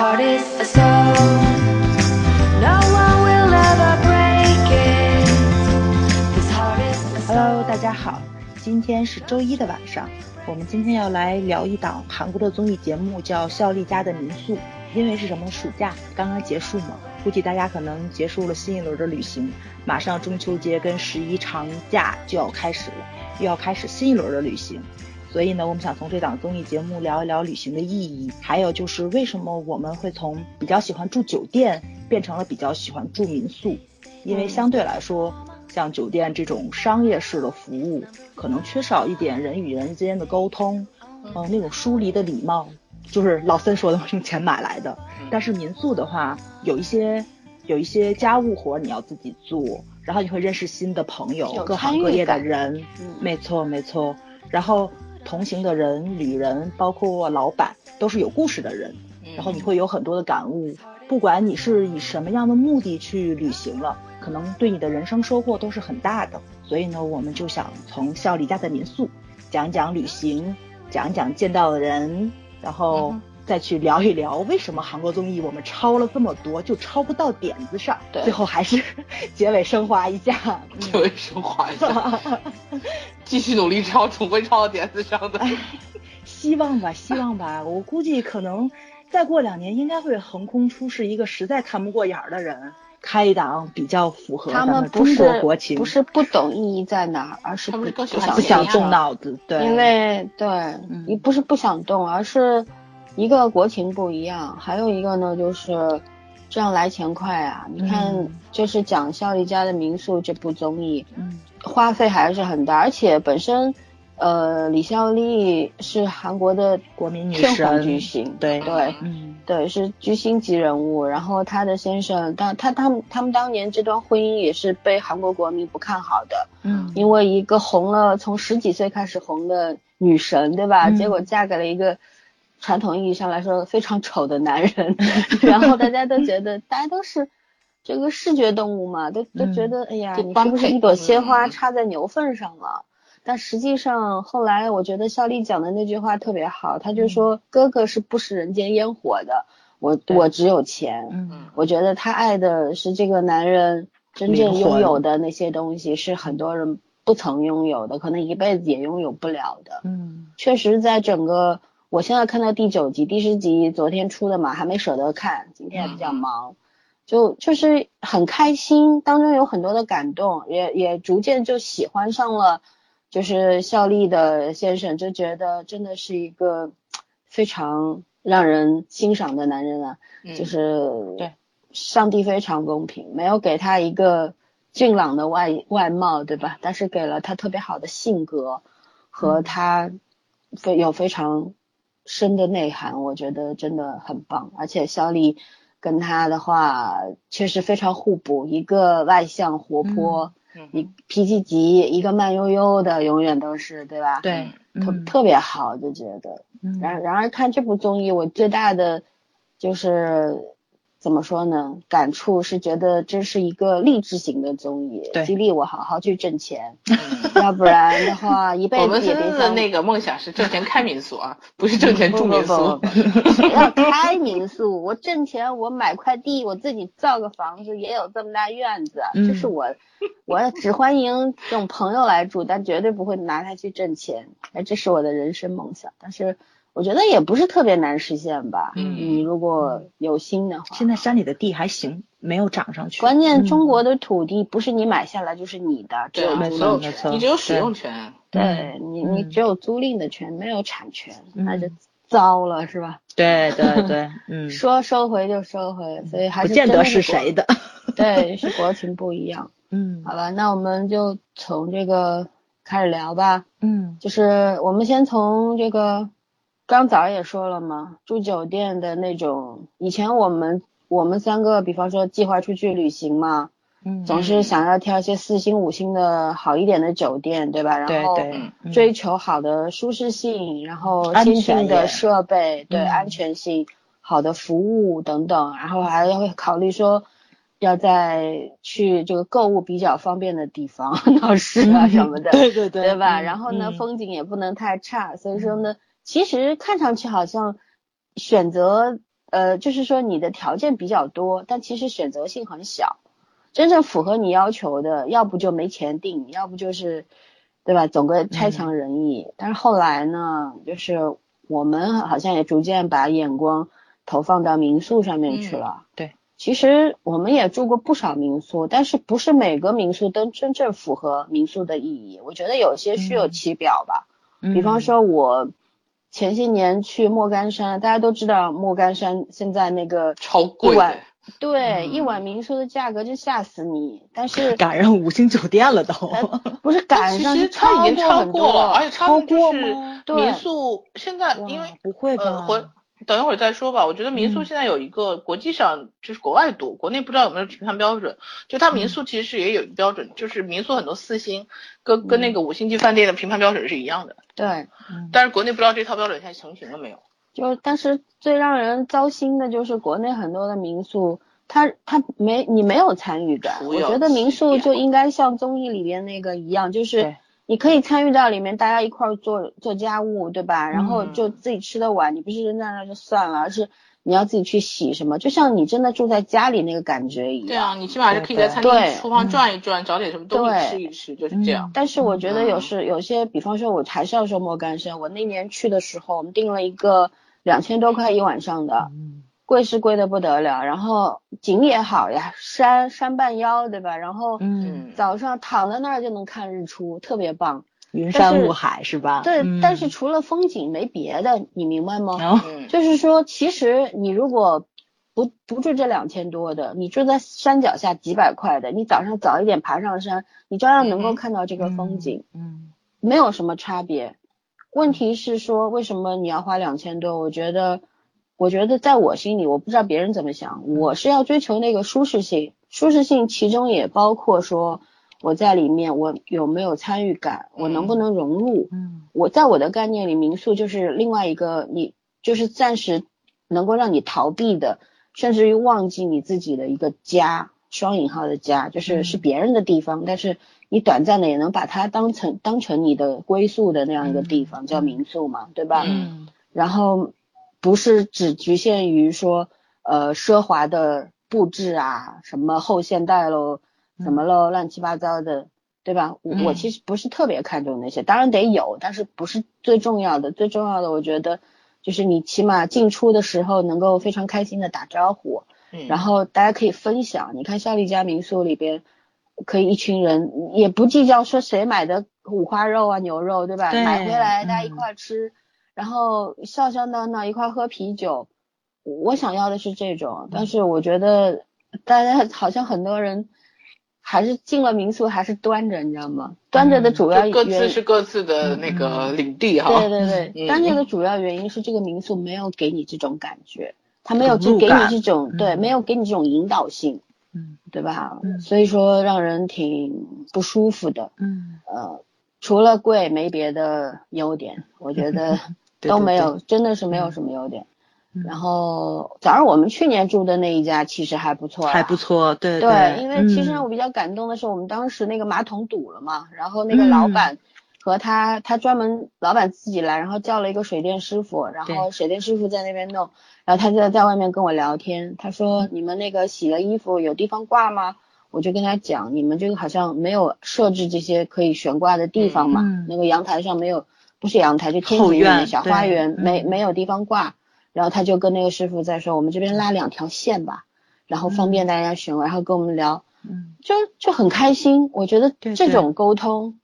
heart is a soul. No one will ever break it. This heart is a soul. Hello，大家好，今天是周一的晚上，我们今天要来聊一档韩国的综艺节目，叫《孝利家的民宿》。因为是什么？暑假刚刚结束嘛，估计大家可能结束了新一轮的旅行，马上中秋节跟十一长假就要开始了，又要开始新一轮的旅行。所以呢，我们想从这档综艺节目聊一聊旅行的意义，还有就是为什么我们会从比较喜欢住酒店变成了比较喜欢住民宿，因为相对来说。像酒店这种商业式的服务，可能缺少一点人与人之间的沟通，嗯、那种疏离的礼貌，就是老森说的用钱买来的。但是民宿的话，有一些有一些家务活你要自己做，然后你会认识新的朋友，各行各业的人，嗯没错没错。然后同行的人、旅人，包括老板，都是有故事的人，然后你会有很多的感悟。不管你是以什么样的目的去旅行了，可能对你的人生收获都是很大的。所以呢，我们就想从孝李家的民宿讲讲旅行，讲一讲见到的人，然后再去聊一聊为什么韩国综艺我们抄了这么多，就抄不到点子上。对最后还是 结尾升华一下。结尾升华一下，继续努力抄，总会抄到点子上的。哎，希望吧，希望吧。我估计可能再过两年，应该会横空出世一个实在看不过眼儿的人，开一档比较符合他们不是国国情，不是不懂意义在哪儿，而是不想动不想动脑子，对，因为对，嗯你不是不想动，而是一个国情不一样，还有一个呢就是这样来钱快啊！你看嗯，就是讲《孝利家的民宿》这部综艺，嗯花费还是很大，而且本身，呃，李孝利是韩国的国民女神巨星，对对。嗯对，是巨星级人物。然后他的先生，当他他们他们当年这段婚姻也是被韩国国民不看好的，嗯因为一个红了从十几岁开始红的女神，对吧？嗯结果嫁给了一个传统意义上来说非常丑的男人，然后大家都觉得，大家都是这个视觉动物嘛，都都觉得，哎呀，就你是不是一朵鲜花嗯插在牛粪上了？但实际上，后来我觉得肖丽讲的那句话特别好，他就说：“哥哥是不食人间烟火的，我我只有钱。”嗯我觉得他爱的是这个男人真正拥有的那些东西，是很多人不曾拥有的，可能一辈子也拥有不了的。嗯确实，在整个我现在看到第九集、第十集，昨天出的嘛，还没舍得看，今天也比较忙，就就是很开心，当中有很多的感动，也也逐渐就喜欢上了，就是孝利的先生，就觉得真的是一个非常让人欣赏的男人啊。嗯就是对上帝非常公平，没有给他一个俊朗的外外貌，对吧？但是给了他特别好的性格和他非有非常深的内涵，我觉得真的很棒。而且肖丽跟他的话确实非常互补，一个外向活泼，嗯一脾气急，一个慢悠悠的，永远都是对吧？对，特嗯特别好，就觉得。嗯然然而看这部综艺，我最大的就是怎么说呢？感触是觉得这是一个励志型的综艺，激励我好好去挣钱，嗯要不然的话 一辈我们子也别想森森的那个梦想是挣钱开民宿啊，不是挣钱住民宿。要开民宿？我挣钱，我买块地，我自己造个房子，也有这么大院子。嗯这是我，我只欢迎这种朋友来住，但绝对不会拿它去挣钱。哎，这是我的人生梦想，但是我觉得也不是特别难实现吧。嗯你如果有心的话。现在山里的地还行，没有涨上去。关键嗯中国的土地不是你买下来就是你的，只有对啊，租没错所有权。没错你只有使用权。对你，你嗯只有租赁的权，没有产权，嗯那就糟了，是吧？对对对，嗯，说收回就收回，所以还不见得是谁的。对，是 国情不一样。嗯好吧，那我们就从这个开始聊吧。嗯就是我们先从这个，刚早也说了嘛，住酒店的那种。以前我们我们三个，比方说计划出去旅行嘛，嗯，总是想要挑一些四星五星的好一点的酒店，对吧？然后追求好的舒适性，然后安先进的设备，对、嗯安全性、好的服务等等，然后还会考虑说要在去这个购物比较方便的地方，闹市啊什么的，对对对，对吧？嗯然后呢，嗯风景也不能太差，所以说呢，其实看上去好像选择呃，就是说你的条件比较多，但其实选择性很小。真正符合你要求的，要不就没钱订，要不就是，对吧？总归差强人意。但是后来呢，就是我们好像也逐渐把眼光投放到民宿上面去了。对，其实我们也住过不少民宿，但是不是每个民宿都真正符合民宿的意义。我觉得有些虚有嗯其表吧。比嗯方说，我前些年去莫干山，大家都知道莫干山现在那个超贵对、嗯一晚民宿的价格就吓死你，但是赶上五星酒店了都，不是赶上是其实它已经超过了，而且超过是吗？对民宿现在因为不会吧呃，回等一会儿再说吧。我觉得民宿嗯现在有一个国际上就是国外多，国内不知道有没有评判标准。就它民宿其实也有一个标准，就是民宿很多四星跟跟那个五星级饭店的评判标准是一样的，对，嗯但是国内不知道这套标准现在成型了没有。就但是最让人糟心的就是国内很多的民宿，它它没你没有参与感。我觉得民宿就应该像综艺里边那个一样，就是对你可以参与到里面，大家一块儿做做家务，对吧？然后嗯就自己吃的碗，你不是扔在那儿就算了，而是你要自己去洗什么，就像你真的住在家里那个感觉一样。对啊，你起码是可以在餐对厅厨房转一转，找点什么东西吃一吃，就是这样。但是我觉得有嗯时有些，比方说，我还是要说莫干山。我那年去的时候，我们订了一个两千多块一晚上的，嗯贵是贵的不得了，然后景也好呀，山山半腰，对吧？然后嗯，早上躺在那儿就能看日出，特别棒。云山雾海是吧？对，嗯但是除了风景没别的，你明白吗？就是说，其实你如果不不住这两千多的，你住在山脚下几百块的，你早上早一点爬上山，你照样能够嗯看到这个风景。嗯没有什么差别。问题是说，为什么你要花两千多？我觉得，我觉得在我心里，我不知道别人怎么想，我是要追求那个舒适性。舒适性其中也包括说，我在里面我有没有参与感，我能不能融入。嗯我在我的概念里，民宿就是另外一个你就是暂时能够让你逃避的，甚至于忘记你自己的一个家，双引号的家，就是嗯是别人的地方，但是你短暂的也能把它当成当成你的归宿的那样一个地方，嗯叫民宿嘛，对吧？嗯然后不是只局限于说呃奢华的布置啊，什么后现代喽，什么喽，乱七八糟的，对吧？我我嗯其实不是特别看重那些，当然得有，但是不是最重要的。最重要的，我觉得就是你起码进出的时候能够非常开心的打招呼，嗯然后大家可以分享。你看孝利家民宿里边，可以一群人也不计较说谁买的五花肉啊、牛肉，对吧？对买回来大家一嗯块儿吃，然后笑笑闹闹一块儿喝啤酒。我想要的是这种，但是我觉得大家好像很多人还是进了民宿还是端着，你知道吗？端着的主要就各原自是各自的那个领地哈。对对对，嗯端着的主要原因是这个民宿没有给你这种感觉，他没有就给你这种对，嗯没有给你这种引导性，嗯对吧？嗯所以说让人挺不舒服的。嗯，呃，除了贵没别的优点，我觉得都没有，真的是没有什么优点。嗯。然后，早上我们去年住的那一家其实还不错，还不错，对对，因为其实我比较感动的是，我们当时那个马桶堵了嘛，然后那个老板和他，他专门老板自己来，然后叫了一个水电师傅，然后水电师傅在那边弄，然后他就在外面跟我聊天，他说你们那个洗了衣服有地方挂吗？我就跟他讲，你们这个好像没有设置这些可以悬挂的地方嘛，嗯。那个阳台上没有，不是阳台，就天井院面小花园没嗯。没有地方挂，然后他就跟那个师傅在说，我们这边拉两条线吧，然后方便大家选，然后跟我们聊，嗯。就就很开心。我觉得这种沟通，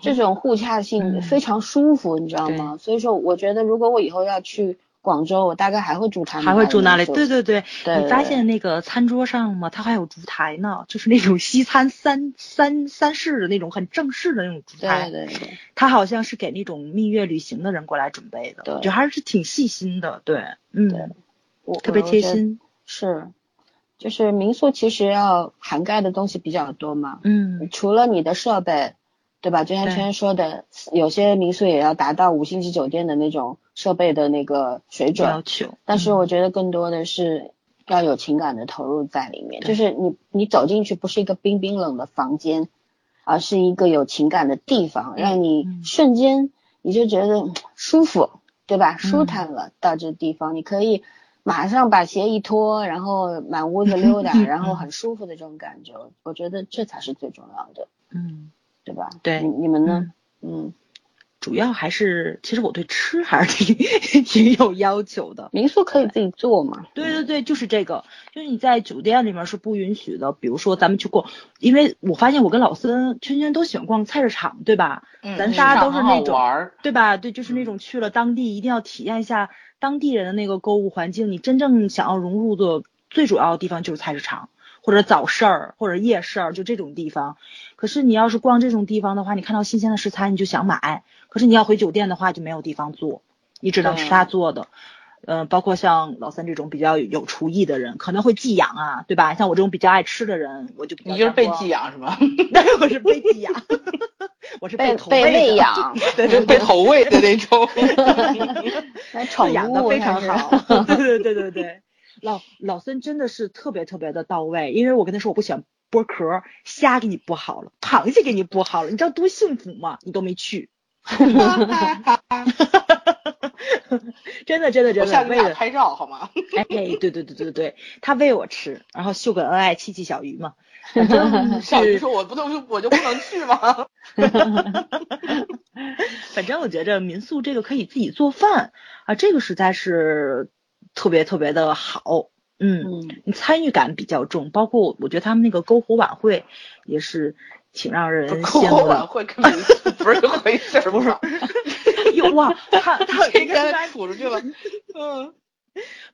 这种互洽性嗯。非常舒服，你知道吗？所以说，我觉得如果我以后要去广州，我大概还会住他们还会住那里。对对对，对你发现那个餐桌上吗？它还有烛台呢，就是那种西餐三三三式的那种很正式的那种烛台，对对对，它好像是给那种蜜月旅行的人过来准备的，对我觉得还是挺细心的，对，嗯，对我特别贴心，是，就是民宿其实要涵盖的东西比较多嘛，嗯除了你的设备，对吧？就像对。圈说的，有些民宿也要达到五星级酒店的那种设备的那个水准要准，求，但是嗯。我觉得更多的是要有情感的投入在里面，对。就是你你走进去不是一个冰冰冷的房间，而是一个有情感的地方，让你嗯。瞬间你就觉得嗯舒服，对吧？舒嗯。坦了，到这地方你可以马上把鞋一脱，然后满屋子溜达，嗯 然后很舒服的这种感觉，我觉得这才是最重要的，嗯，对吧？对你你们呢？嗯，主要还是其实我对吃还是挺挺有要求的。民宿可以自己做嘛？对对对，就是这个，就是你在酒店里面是不允许的。比如说咱们去逛，因为我发现我跟老孙、圈圈都喜欢逛菜市场，对吧？嗯咱仨都是那种玩儿对吧？对，就是那种去了当地一定要体验一下当地人的那个购物环境。你真正想要融入的最主要的地方就是菜市场，或者早市儿，或者夜市儿，就这种地方。可是你要是逛这种地方的话，你看到新鲜的食材你就想买，可是你要回酒店的话就没有地方做，你只能吃他做的。嗯、包括像老三这种比较有厨艺的人，可能会寄养啊，对吧？像我这种比较爱吃的人，我就你就是被寄养是吗？对，我是被寄养，我是被投喂被喂养，对对对，被投喂的那种。那宠养的物非常好，对对对对对。老老孙真的是特别特别的到位，因为我跟他说我不喜欢剥壳，虾给你剥好了，螃蟹给你剥好了，你知道多幸福吗？你都没去，真的真的真的为了拍照好吗？哎，对对对对对对，他喂我吃，然后秀个恩爱，气气小鱼嘛，反正 小鱼说我不能我就不能去吗？反正我觉着民宿这个可以自己做饭啊，这个实在是特别特别的好。嗯，嗯，你参与感比较重，包括我我觉得他们那个篝火晚会也是挺让人篝火晚羡慕的。会根本不是一回事儿，不是？有哇，他他谁刚才杵出去了？嗯，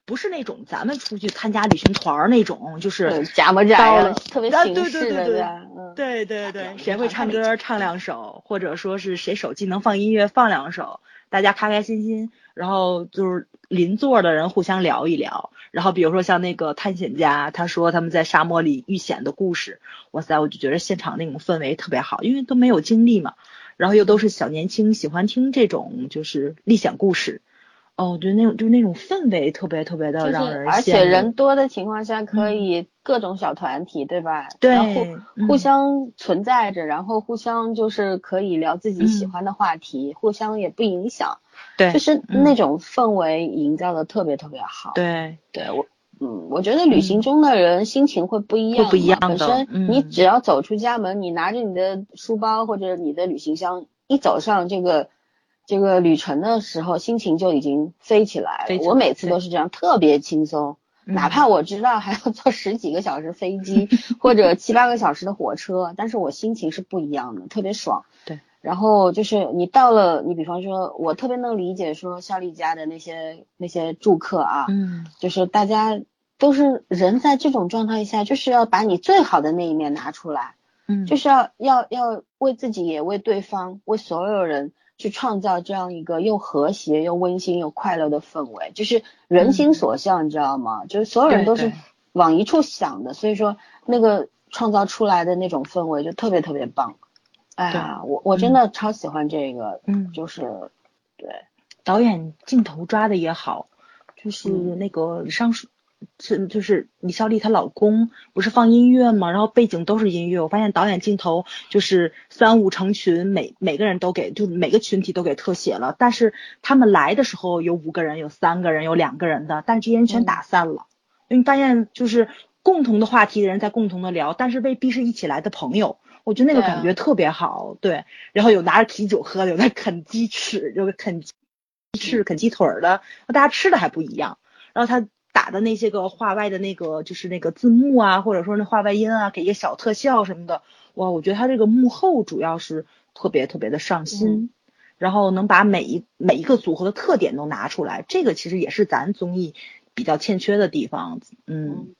不是那种咱们出去参加旅行团儿那种，就是对假模假样，特别形式的，对对对对谁会唱歌唱两首，或者说是谁手机能放音乐放两首，大家开开心心，然后就是邻座的人互相聊一聊，然后比如说像那个探险家，他说他们在沙漠里遇险的故事，哇塞，我就觉得现场那种氛围特别好，因为都没有经历嘛，然后又都是小年轻，喜欢听这种就是历险故事。哦，我觉得那种就是那种氛围特别特别的就是让人而且人多的情况下，可嗯以各种小团体，对吧？对然后互相存在着，然后互相就是可以聊自己喜嗯欢的话题，互相也不影响，对，就是嗯那种氛围营造的特别特别好。对对我，嗯，我觉得旅行中的人心情会不一样，会不一样的本身你嗯只要走出家门，你拿着你的书包或者你的旅行箱，一走上这个这个旅程的时候，心情就已经飞起来了。来我每次都是这样，特别轻松。哪嗯怕我知道还要坐十几个小时飞机 或者七八个小时的火车，但是我心情是不一样的，特别爽。对。然后就是你到了，你比方说，我特别能理解说效力家的那些那些住客啊，嗯就是大家都是人在这种状态下，就是要把你最好的那一面拿出来，嗯，就是要要要为自己也为对方为所有人去创造这样一个又和谐又温馨又快乐的氛围，就是人心所向，你知道吗？就是所有人都是往一处想的，所以说那个创造出来的那种氛围就特别特别棒。哎呀，我我真的超喜欢这个，嗯。就是对，导演镜头抓的也好，就是嗯。那个上述是就是李孝利她老公不是放音乐嘛？然后背景都是音乐，我发现导演镜头就是三五成群，每每个人都给就每个群体都给特写了，但是他们来的时候有五个人，有三个人，有两个人的，但是这些人全打散了，因为你发现就是共同的话题的人在共同的聊，但是未必是一起来的朋友。我觉得那个感觉特别好，对。然后有拿着啤酒喝的，有在啃鸡翅，有啃鸡翅、啃鸡腿儿的，大家吃的还不一样。然后他打的那些个话外的那个就是那个字幕啊，或者说那话外音啊，给一些小特效什么的，哇，我觉得他这个幕后主要是特别特别的上心，然后能把每一每一个组合的特点都拿出来，这个其实也是咱综艺比较欠缺的地方，嗯，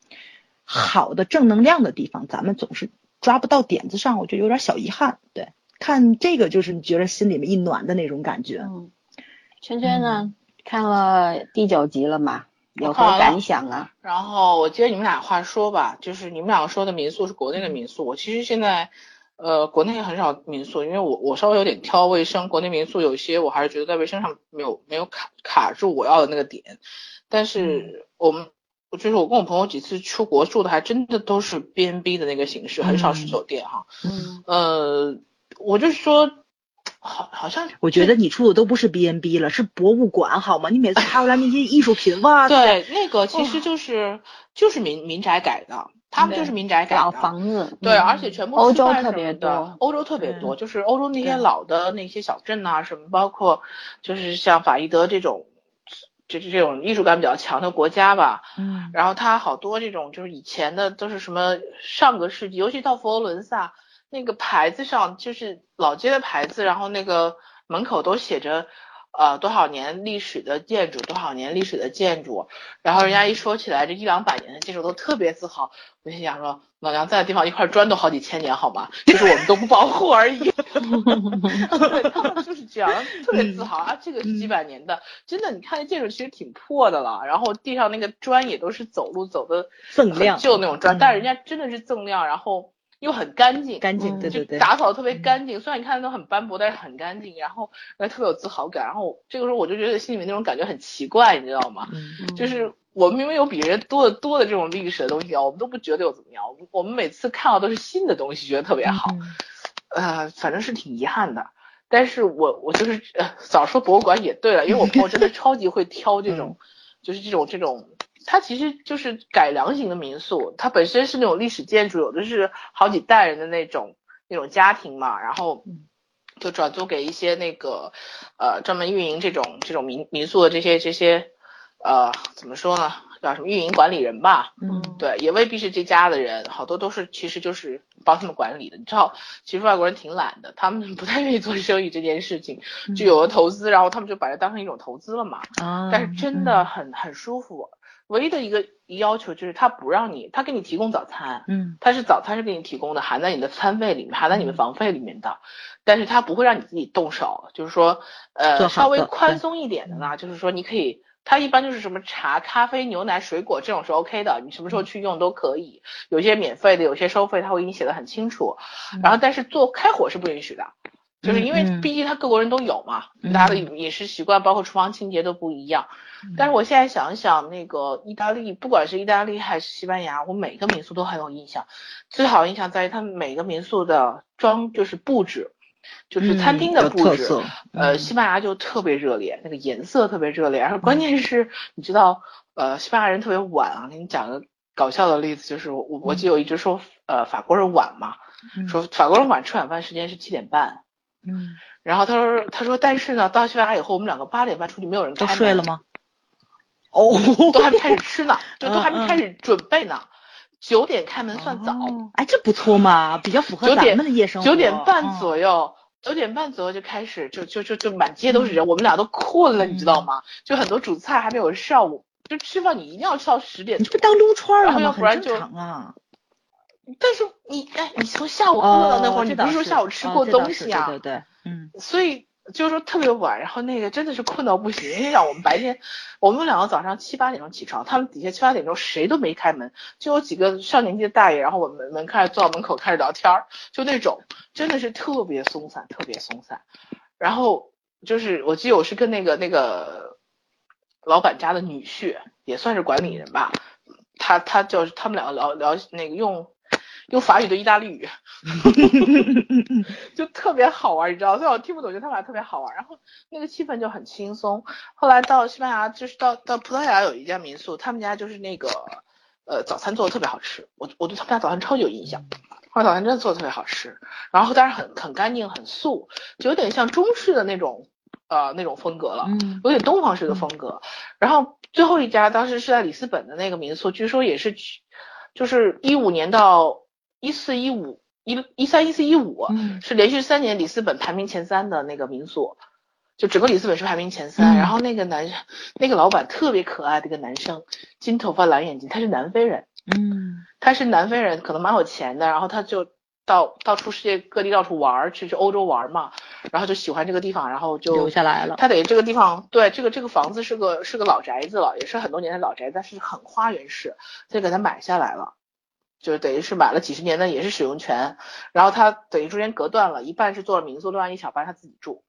好的正能量的地方，咱们总是抓不到点子上，我觉得有点小遗憾。对，看这个就是你觉得心里面一暖的那种感觉。嗯，圈圈呢？看了第九集了嘛？有何感想啊？然后我接着你们俩话说吧，就是你们两个说的民宿是国内的民宿，我其实现在呃国内很少民宿，因为我我稍微有点挑卫生，国内民宿有些我还是觉得在卫生上没有没有卡卡住我要的那个点，但是我们就是我跟我朋友几次出国住的还真的都是 B N B 的那个形式，很少是酒店哈。嗯呃，我就是说。好，好像我觉得你住的都不是 B N B 了，是博物馆好吗？你每次拍回来那些艺术品，哇，对，那个其实就是就是民民宅改的，他们就是民宅改的房子，对，而且全部欧洲特别多，欧洲特别多，就是欧洲那些老的那些小镇呐，什么包括就是像法伊德这种，就是这种艺术感比较强的国家吧，嗯，然后它好多这种就是以前的都是什么上个世纪，尤其到佛罗伦萨。那个牌子上就是老街的牌子，然后那个门口都写着，呃，多少年历史的建筑，多少年历史的建筑，然后人家一说起来这一两百年的建筑都特别自豪。我心想说，老娘在的地方一块砖都好几千年，好吗？就是我们都不保护而已。对他们就是这样，特别自豪啊，这个是几百年的，真的，你看那建筑其实挺破的了，然后地上那个砖也都是走路走的锃亮，就那种砖，但是人家真的是锃亮，然后。又很干净，干净，对对对，打扫的特别干净。虽然你看都很斑驳，但是很干净，然后还特别有自豪感。然后这个时候我就觉得心里面那种感觉很奇怪，你知道吗？嗯，就是我们明明有比人多的多的这种历史的东西啊，我们都不觉得有怎么样。我们每次看到都是新的东西，觉得特别好。呃，反正是挺遗憾的。但是我我就是呃，早说博物馆也对了，因为我朋友真的 超级会挑这种，就是这种这种。它其实就是改良型的民宿，它本身是那种历史建筑，有的是好几代人的那种那种家庭嘛，然后就转租给一些那个呃专门运营这种这种民民宿的这些这些呃怎么说呢，叫什么运营管理人吧，嗯，对，也未必是这家的人，好多都是其实就是帮他们管理的。你知道，其实外国人挺懒的，他们 不太愿意做生意这件事情，就有了投资，然后他们就把它当成一种投资了嘛，啊，但是真的很很舒服。唯一的一个要求就是他不让你，他给你提供早餐，嗯，他是早餐是给你提供的，含在你的餐费里面，含在你的房费里面的，但是他不会让你自己动手，就是说，呃，稍微宽松一点的呢，就是说你可以，他一般就是什么茶、咖啡、牛奶、水果这种是 OK 的，你什么时候去用都可以，有些免费的，有些收费，他会给你写的很清楚，然后但是做开火是不允许的。就是因为毕竟他各国人都有嘛，大家的饮食习惯包括厨房清洁都不一样。但是我现在想一想，那个意大利，不管是意大利还是西班牙，我每个民宿都很有印象。最好的印象在于他们每个民宿的装，就是布置，就是餐厅的布置。呃，西班牙就特别热烈，那个颜色特别热烈。然后关键是，你知道，呃，西班牙人特别晚啊。给你讲个搞笑的例子，就是我我记得我一直说，呃，法国人晚嘛，说法国人晚吃晚饭时间是七点半。嗯，然后他说，他说，但是呢，到西班牙以后，我们两个八点半出去，没有人都睡了吗？哦，都还没开始吃呢，就都还没开始准备呢。九点开门算早，哎，这不错嘛，比较符合咱们的夜生活。九点半左右，九点半左右就开始，就就就就满街都是人，我们俩都困了，你知道吗？就很多主菜还没有上，午，就吃饭你一定要吃到十点，你这不当撸串了吗？要不然就啊。但是你哎，你从下午饿到那会儿，你不是说下午吃过东西啊？对对对，嗯。所以就是说特别晚，然后那个真的是困到不行。你想我们白天，我们两个早上七八点钟起床，他们底下七八点钟谁都没开门，就有几个上年纪的大爷，然后我们门开始坐到门口开始聊天儿，就那种真的是特别松散，特别松散。然后就是我记得我是跟那个那个老板家的女婿，也算是管理人吧，他他就是他们两个聊聊那个用。用法语对意大利语，就特别好玩，你知道？虽然我听不懂，觉得他们俩特别好玩。然后那个气氛就很轻松。后来到西班牙，就是到到葡萄牙有一家民宿，他们家就是那个呃早餐做的特别好吃，我我对他们家早餐超级有印象。后来早餐真的做的特别好吃，然后但是很很干净很素，就有点像中式的那种呃那种风格了，有点东方式的风格。然后最后一家当时是在里斯本的那个民宿，据说也是去就是一五年到。一四一五一一三一四一五是连续三年里斯本排名前三的那个民宿，就整个里斯本是排名前三。然后那个男那个老板特别可爱的一个男生，金头发蓝眼睛，他是南非人。嗯，他是南非人，可能蛮有钱的。然后他就到到处世界各地到处玩，去去欧洲玩嘛。然后就喜欢这个地方，然后就留下来了。他等于这个地方，对这个这个房子是个是个老宅子了，也是很多年的老宅，但是很花园式，所以给他买下来了，就是等于是买了几十年的也是使用权。然后他等于中间隔断了一半是做了民宿，另外一小半他自己住。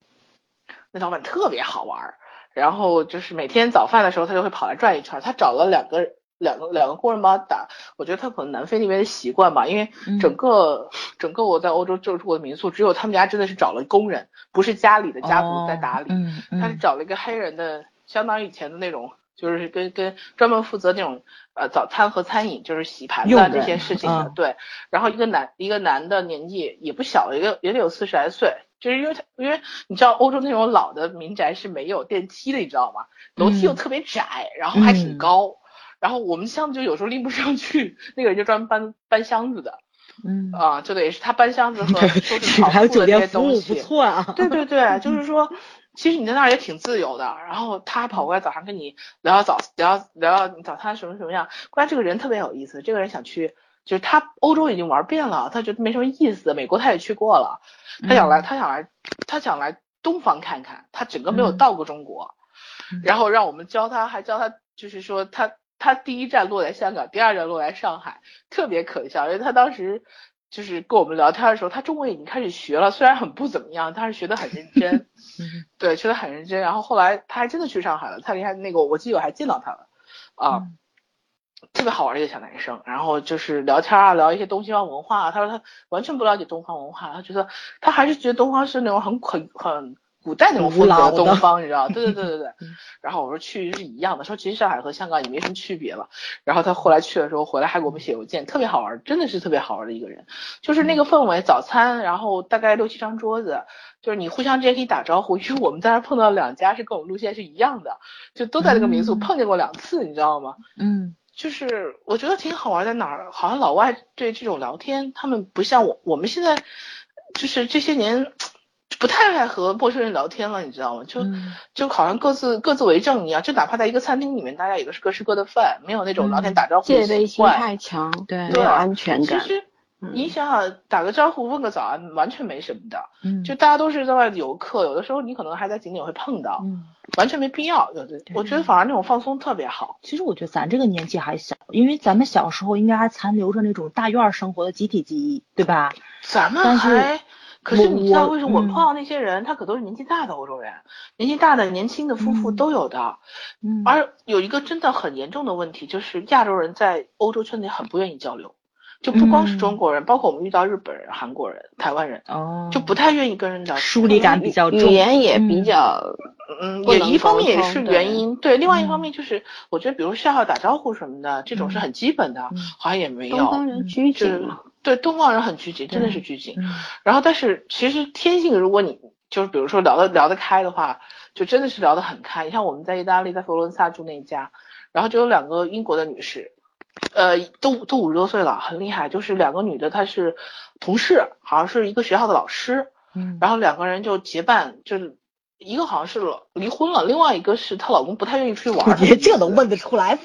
那老板特别好玩，然后就是每天早饭的时候他就会跑来转一圈，他找了两个。两个两个工人帮他打，我觉得他可能南非那边的习惯吧，因为整个整个我在欧洲住过的民宿，只有他们家真的是找了工人，不是家里的家族在打理，他是找了一个黑人的，相当于以前的那种，就是跟跟专门负责那种呃早餐和餐饮，就是洗盘子这些事情的，对。然后一个男一个男的年纪也不小，一个也得有四十来岁，就是因为他因为你知道欧洲那种老的民宅是没有电梯的，你知道吗？楼梯又特别窄，然后还挺高。然后我们箱子就有时候拎不上去，那个人就专门搬搬箱子的，嗯啊，就得是他搬箱子和 收拾还有酒店服务不错啊。对对对，就是说，其实你在那儿也挺自由的。然后他跑过来早上跟你聊聊早聊聊聊你早餐什么什么样。关键这个人特别有意思，这个人想去，就是他欧洲已经玩遍了，他觉得没什么意思。美国他也去过了，他想来他想来他想来东方看看，他整个没有到过中国。然后让我们教他，还教他，就是说他。他第一站落在香港，第二站落在上海，特别可笑，因为他当时就是跟我们聊天的时候，他中文已经开始学了，虽然很不怎么样，但是学得很认真，对，学得很认真。然后后来他还真的去上海了，他离开那个，我记得我还见到他了，啊，特别好玩的一个小男生。然后就是聊天啊，聊一些东西方文化。他说他完全不了解东方文化，他觉得他还是觉得东方是那种很很很。古代那种风格，东方，你知道？对对对对对。然后我说去是一样的，说其实上海和香港也没什么区别了。然后他后来去的时候回来还给我们写邮件，特别好玩，真的是特别好玩的一个人。就是那个氛围，早餐，然后大概六七张桌子，就是你互相之间可以打招呼，因为我们在那碰到两家是跟我们路线是一样的，就都在那个民宿碰见过两次，你知道吗？嗯，就是我觉得挺好玩在哪儿，好像老外对这种聊天，他们不像我，我们现在就是这些年。不太爱和陌生人聊天了，你知道吗？就就好像各自各自为政一样，就哪怕在一个餐厅里面，大家也都是各吃各的饭，没有那种聊天打招呼的戒备心太强，对，没有安全感。其实你想想，打个招呼、问个早安，完全没什么的。嗯，就大家都是在外的游客，有的时候你可能还在景点会碰到，完全没必要。有的，我觉得反而那种放松特别好。其实我觉得咱这个年纪还小，因为咱们小时候应该还残留着那种大院生活的集体记忆，对吧？咱们还。可是你知道为什么我碰到那些人，他可都是年纪大的欧洲人，年纪大的、年轻的夫妇都有的。嗯。而有一个真的很严重的问题，就是亚洲人在欧洲圈里很不愿意交流，就不光是中国人，包括我们遇到日本人、韩国人、台湾人，哦，就不太愿意跟人聊。疏离感比较重，语言也比较，嗯，也一方面也是原因，对，另外一方面就是我觉得，比如笑笑打招呼什么的，这种是很基本的，好像也没有。东方人拘谨。对东方人很拘谨，真的是拘谨。然后，但是其实天性，如果你就是比如说聊得聊得开的话，就真的是聊得很开。你像我们在意大利，在佛罗伦萨住那一家，然后就有两个英国的女士，呃，都都五十多岁了，很厉害。就是两个女的，她是同事，好像是一个学校的老师。嗯。然后两个人就结伴，就是一个好像是离婚了，另外一个是她老公不太愿意出去玩。你这都问得出来？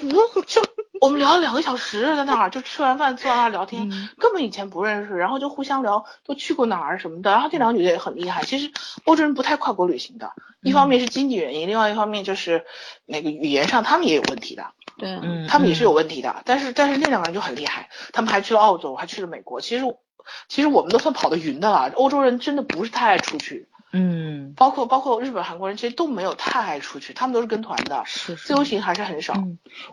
就。我们聊了两个小时，在那儿就吃完饭坐在那儿聊天，根本以前不认识，然后就互相聊都去过哪儿什么的。然后这两个女的也很厉害，其实欧洲人不太跨国旅行的，一方面是经济原因，另外一方面就是那个语言上他们也有问题的。对，嗯，他们也是有问题的。但是但是那两个人就很厉害，他们还去了澳洲，还去了美国。其实其实我们都算跑得匀的了。欧洲人真的不是太爱出去。嗯，包括包括日本、韩国人，其实都没有太爱出去，他们都是跟团的，是自由行还是很少。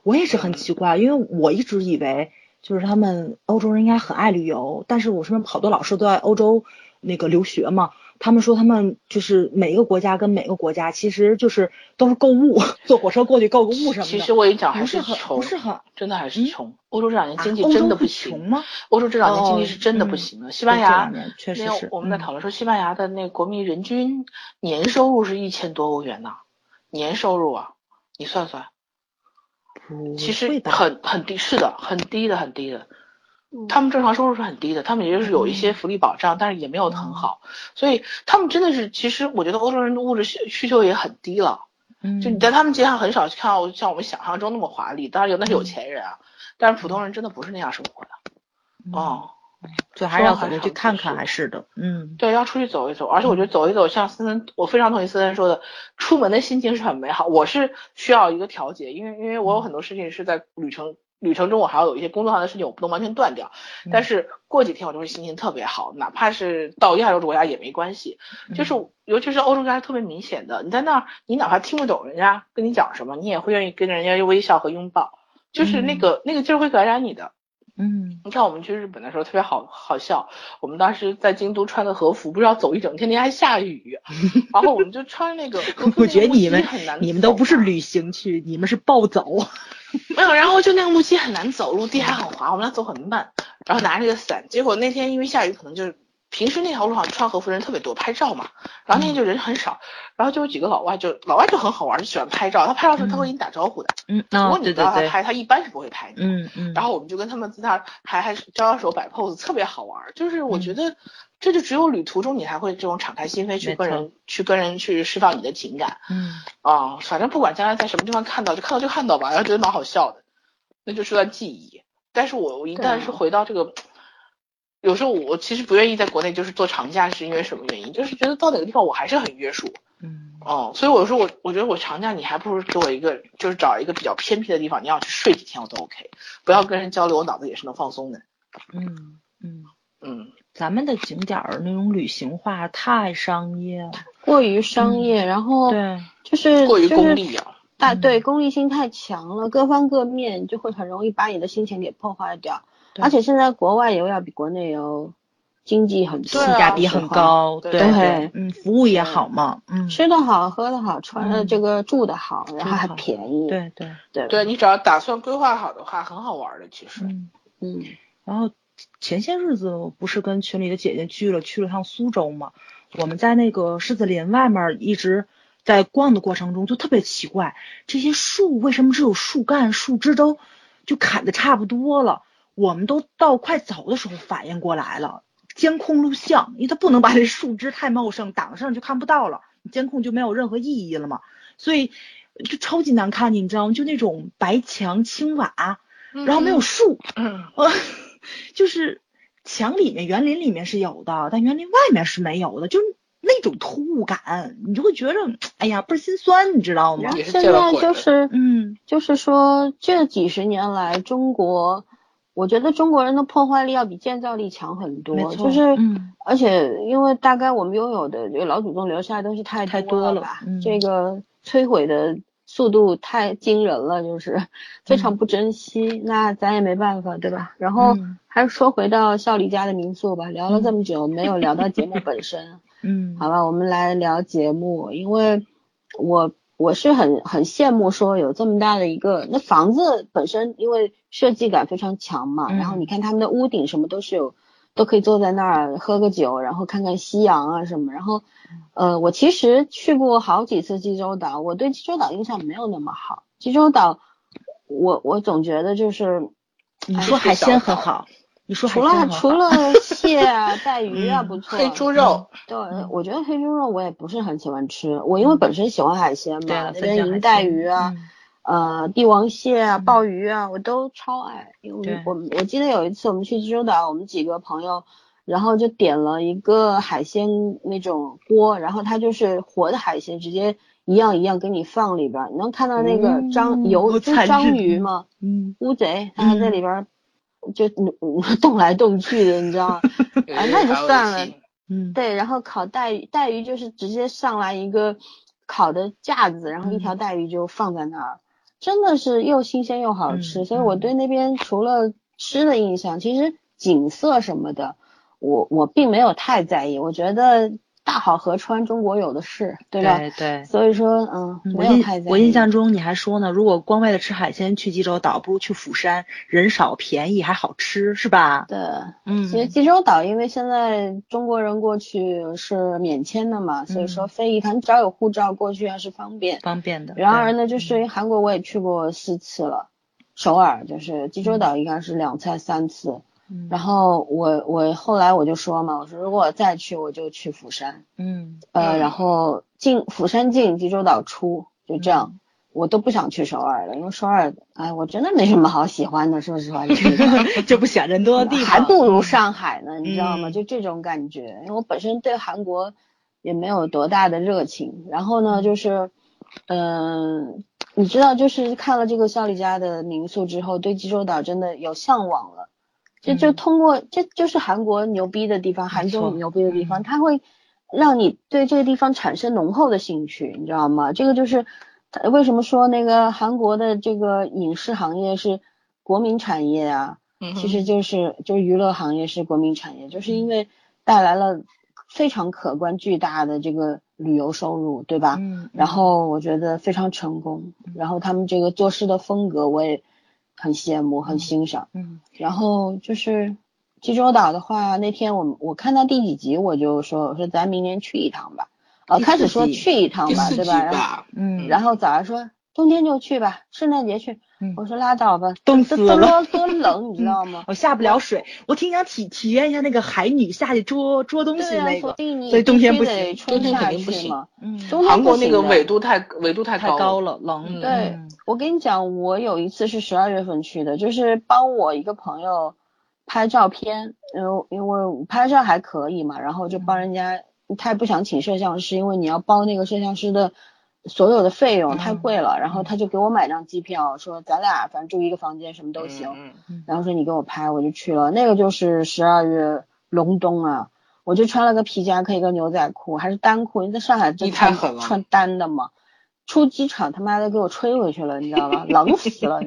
我也是很奇怪，因为我一直以为就是他们欧洲人应该很爱旅游，但是我身边好多老师都在欧洲那个留学嘛。他们说，他们就是每个国家跟每个国家，其实就是都是购物，坐火车过去购个物什么的。其实我跟你讲，还是穷，不是很，真的还是穷。欧洲这两年经济真的不行吗？欧洲这两年经济是真的不行了。西班牙确实是。我们在讨论说，西班牙的那国民人均年收入是一千多欧元呢，年收入啊，你算算，其实很很低，是的，很低的，很低的。他们正常收入是很低的，他们也就是有一些福利保障，但是也没有很好，所以他们真的是，其实我觉得欧洲人的物质需需求也很低了。嗯，就你在他们街上很少看到像我们想象中那么华丽，当然有那是有钱人啊，但是普通人真的不是那样生活的。哦，就还是要走说还出去看看，还是的，嗯，对，要出去走一走，而且我觉得走一走，像思森，我非常同意思森说的，出门的心情是很美好。我是需要一个调节，因为因为我有很多事情是在旅程旅程中，我还要有一些工作上的事情，我不能完全断掉。但是过几天我就会心情特别好，哪怕是到亚洲国家也没关系。就是尤其是欧洲国家特别明显的，你在那儿，你哪怕听不懂人家跟你讲什么，你也会愿意跟着人家微笑和拥抱，就是那个、那个劲儿会感染你的。嗯你看我们去日本的时候特别好好笑，我们当时在京都穿的和服，不知道走一整天，那天还下雨，然后我们就穿那个我觉得你们你们都不是旅行去，你们是暴走，没有，然后就那个木屐很难走，路地还很滑，我们俩走很慢，然后拿着个伞，结果那天因为下雨，可能就是平时那条路上穿和服人特别多，拍照嘛，然后那天就人很少，然后就有几个老外就老外就很好玩，就喜欢拍照，他拍照时候他会跟你打招呼的，嗯，如哦果，你不让他拍，他一般是不会拍你的。嗯嗯，然后我们就跟他们在那儿还招招手摆 pose，特别好玩儿。就是我嗯。觉得这就只有旅途中你才会这种敞开心扉去跟人去跟人去释放你的情感嗯。啊、反正不管将来在什么地方看到，就看到就看到吧，然后觉得蛮好笑的，那就是段记忆。但是我我一旦是回到这个，有时候我其实不愿意在国内就是做长假，是因为什么原因？就是觉得到哪个地方我还是很约束。嗯哦，所以我说我我觉得我长假你还不如给我一个，就是找一个比较偏僻的地方，你要去睡几天我都 OK，不要跟人交流，我脑子也是能放松的。嗯嗯，嗯，咱们的景点儿那种旅行化太商业了，过于商业，然后对，就是过于功利啊。大嗯对功利性太强了，各方各面就会很容易把你的心情给破坏掉。对而且现在国外游要比国内游经济很性价比很高，对嗯，服务也好嘛，嗯，吃的好，喝的好，穿的嗯这个住的好，然后还便宜。对对，对对你只要打算规划好的话，很好玩的。其实，嗯。嗯，然后前些日子我不是跟群里的姐姐去了，去了趟苏州嘛。我们在那个狮子林外面一直在逛的过程中，就特别奇怪，这些树为什么只有树干、树枝都就砍的差不多了？我们都到快走的时候反应过来了，监控录像，因为它不能把这树枝太茂盛挡上就看不到了，监控就没有任何意义了嘛，所以就超级难看，你知道吗？就那种白墙青瓦，然后没有树，嗯，呃，就是墙里面园林里面是有的，但园林外面是没有的，就是那种突兀感，你就会觉得，哎呀，倍儿心酸，你知道吗？现在就是嗯。就是说这几十年来，中国，我觉得中国人的破坏力要比建造力强很多，就是，嗯而且因为大概我们拥有的这个老祖宗留下的东西太太多了吧，嗯这个摧毁的速度太惊人了，就是非常不珍惜，那咱也没办法，对吧？然后嗯还是说回到笑里家的民宿吧，聊了这么久，没有聊到节目本身。嗯，好吧，我们来聊节目，因为我我是很很羡慕说有这么大的一个那房子本身，因为设计感非常强嘛，嗯然后你看他们的屋顶什么都是有，都可以坐在那儿喝个酒，然后看看夕阳啊什么，然后呃，我其实去过好几次济州岛，我对济州岛印象没有那么好，济州岛我我总觉得就是你说海鲜很好，你说除了除了蟹啊、带鱼啊嗯不错，黑猪肉，对，我觉得黑猪肉我也不是很喜欢吃，我因为本身喜欢海鲜嘛，对了，那分享海边银带鱼啊，嗯呃，帝王蟹啊、鲍鱼啊，我都超爱。因为对。我我记得有一次我们去济州岛，我们几个朋友，然后就点了一个海鲜那种锅，然后它就是活的海鲜，直接一样一样给你放里边儿，你能看到那个章嗯油，好就是章鱼吗，嗯。乌贼，它还在里边儿就嗯嗯动来动去的，你知道吗？啊，那就算了。嗯，对，然后烤带鱼，带鱼就是直接上来一个烤的架子，然后一条嗯。带鱼就放在那儿，真的是又新鲜又好吃。嗯所以我嗯对那边除了吃的印象，其实景色什么的，我我并没有太在意。我觉得大好河川中国有的是，对吧？对对。所以说，嗯，我印没有太在意。我印象中你还说呢，如果光为了吃海鲜去济州岛，不如去釜山，人少便宜还好吃，是吧？对，嗯其实济州岛因为现在中国人过去是免签的嘛，所以说嗯飞一趟，只要有护照过去还是方便。方便的。然而呢，就是韩国我也去过四次了，首尔就是济州岛应该是两次三次。嗯然后我我后来我就说嘛，我说如果我再去，我就去釜山，嗯呃，嗯然后进釜山进，济州岛出，就这样。我都不想去首尔了，因为首尔，哎，我真的没什么好喜欢的，说实话，就 不想人多的地方，还不如上海呢，你知道吗？嗯就这种感觉，因为我本身对韩国也没有多大的热情，然后呢，就是，嗯、你知道，就是看了这个肖丽家的民宿之后，对济州岛真的有向往了。就就嗯通过，这就是韩国牛逼的地方，韩国牛逼的地方，嗯它会让你对这个地方产生浓厚的兴趣，你知道吗？这个就是为什么说那个韩国的这个影视行业是国民产业啊？嗯其实就是就是娱乐行业是国民产业，就是因为带来了非常可观巨大的这个旅游收入，对吧？嗯，然后我觉得非常成功，然后他们这个做事的风格我也很羡慕，很欣赏。嗯然后就是济州岛的话，那天我我看到第几集我就说我说咱明年去一趟吧，呃，开始说去一趟吧，对吧？然后吧，嗯，然后早上说冬天就去吧，圣诞节去。嗯我说拉倒吧，冻死了多冷，你知道吗？我下不了水，我挺想体体验一下那个海女下去捉捉东西那个，所以冬天不行春冬天夏肯定不行。嗯，韩国那个纬度太纬度太太高了，冷，嗯对嗯，我跟你讲，我有一次是十二月份去的，就是帮我一个朋友拍照片，呃，因为我拍照还可以嘛，然后就帮人家，他也不想请摄像师，因为你要包那个摄像师的所有的费用太贵了，然后他就给我买张机票，说咱俩反正住一个房间，什么都行，然后说你给我拍，我就去了。那个就是十二月隆冬啊，我就穿了个皮夹克，一个牛仔裤，还是单裤。因为在上海真你太穿狠了穿单的嘛？出机场他妈的给我吹回去了，你知道吗？冷死了。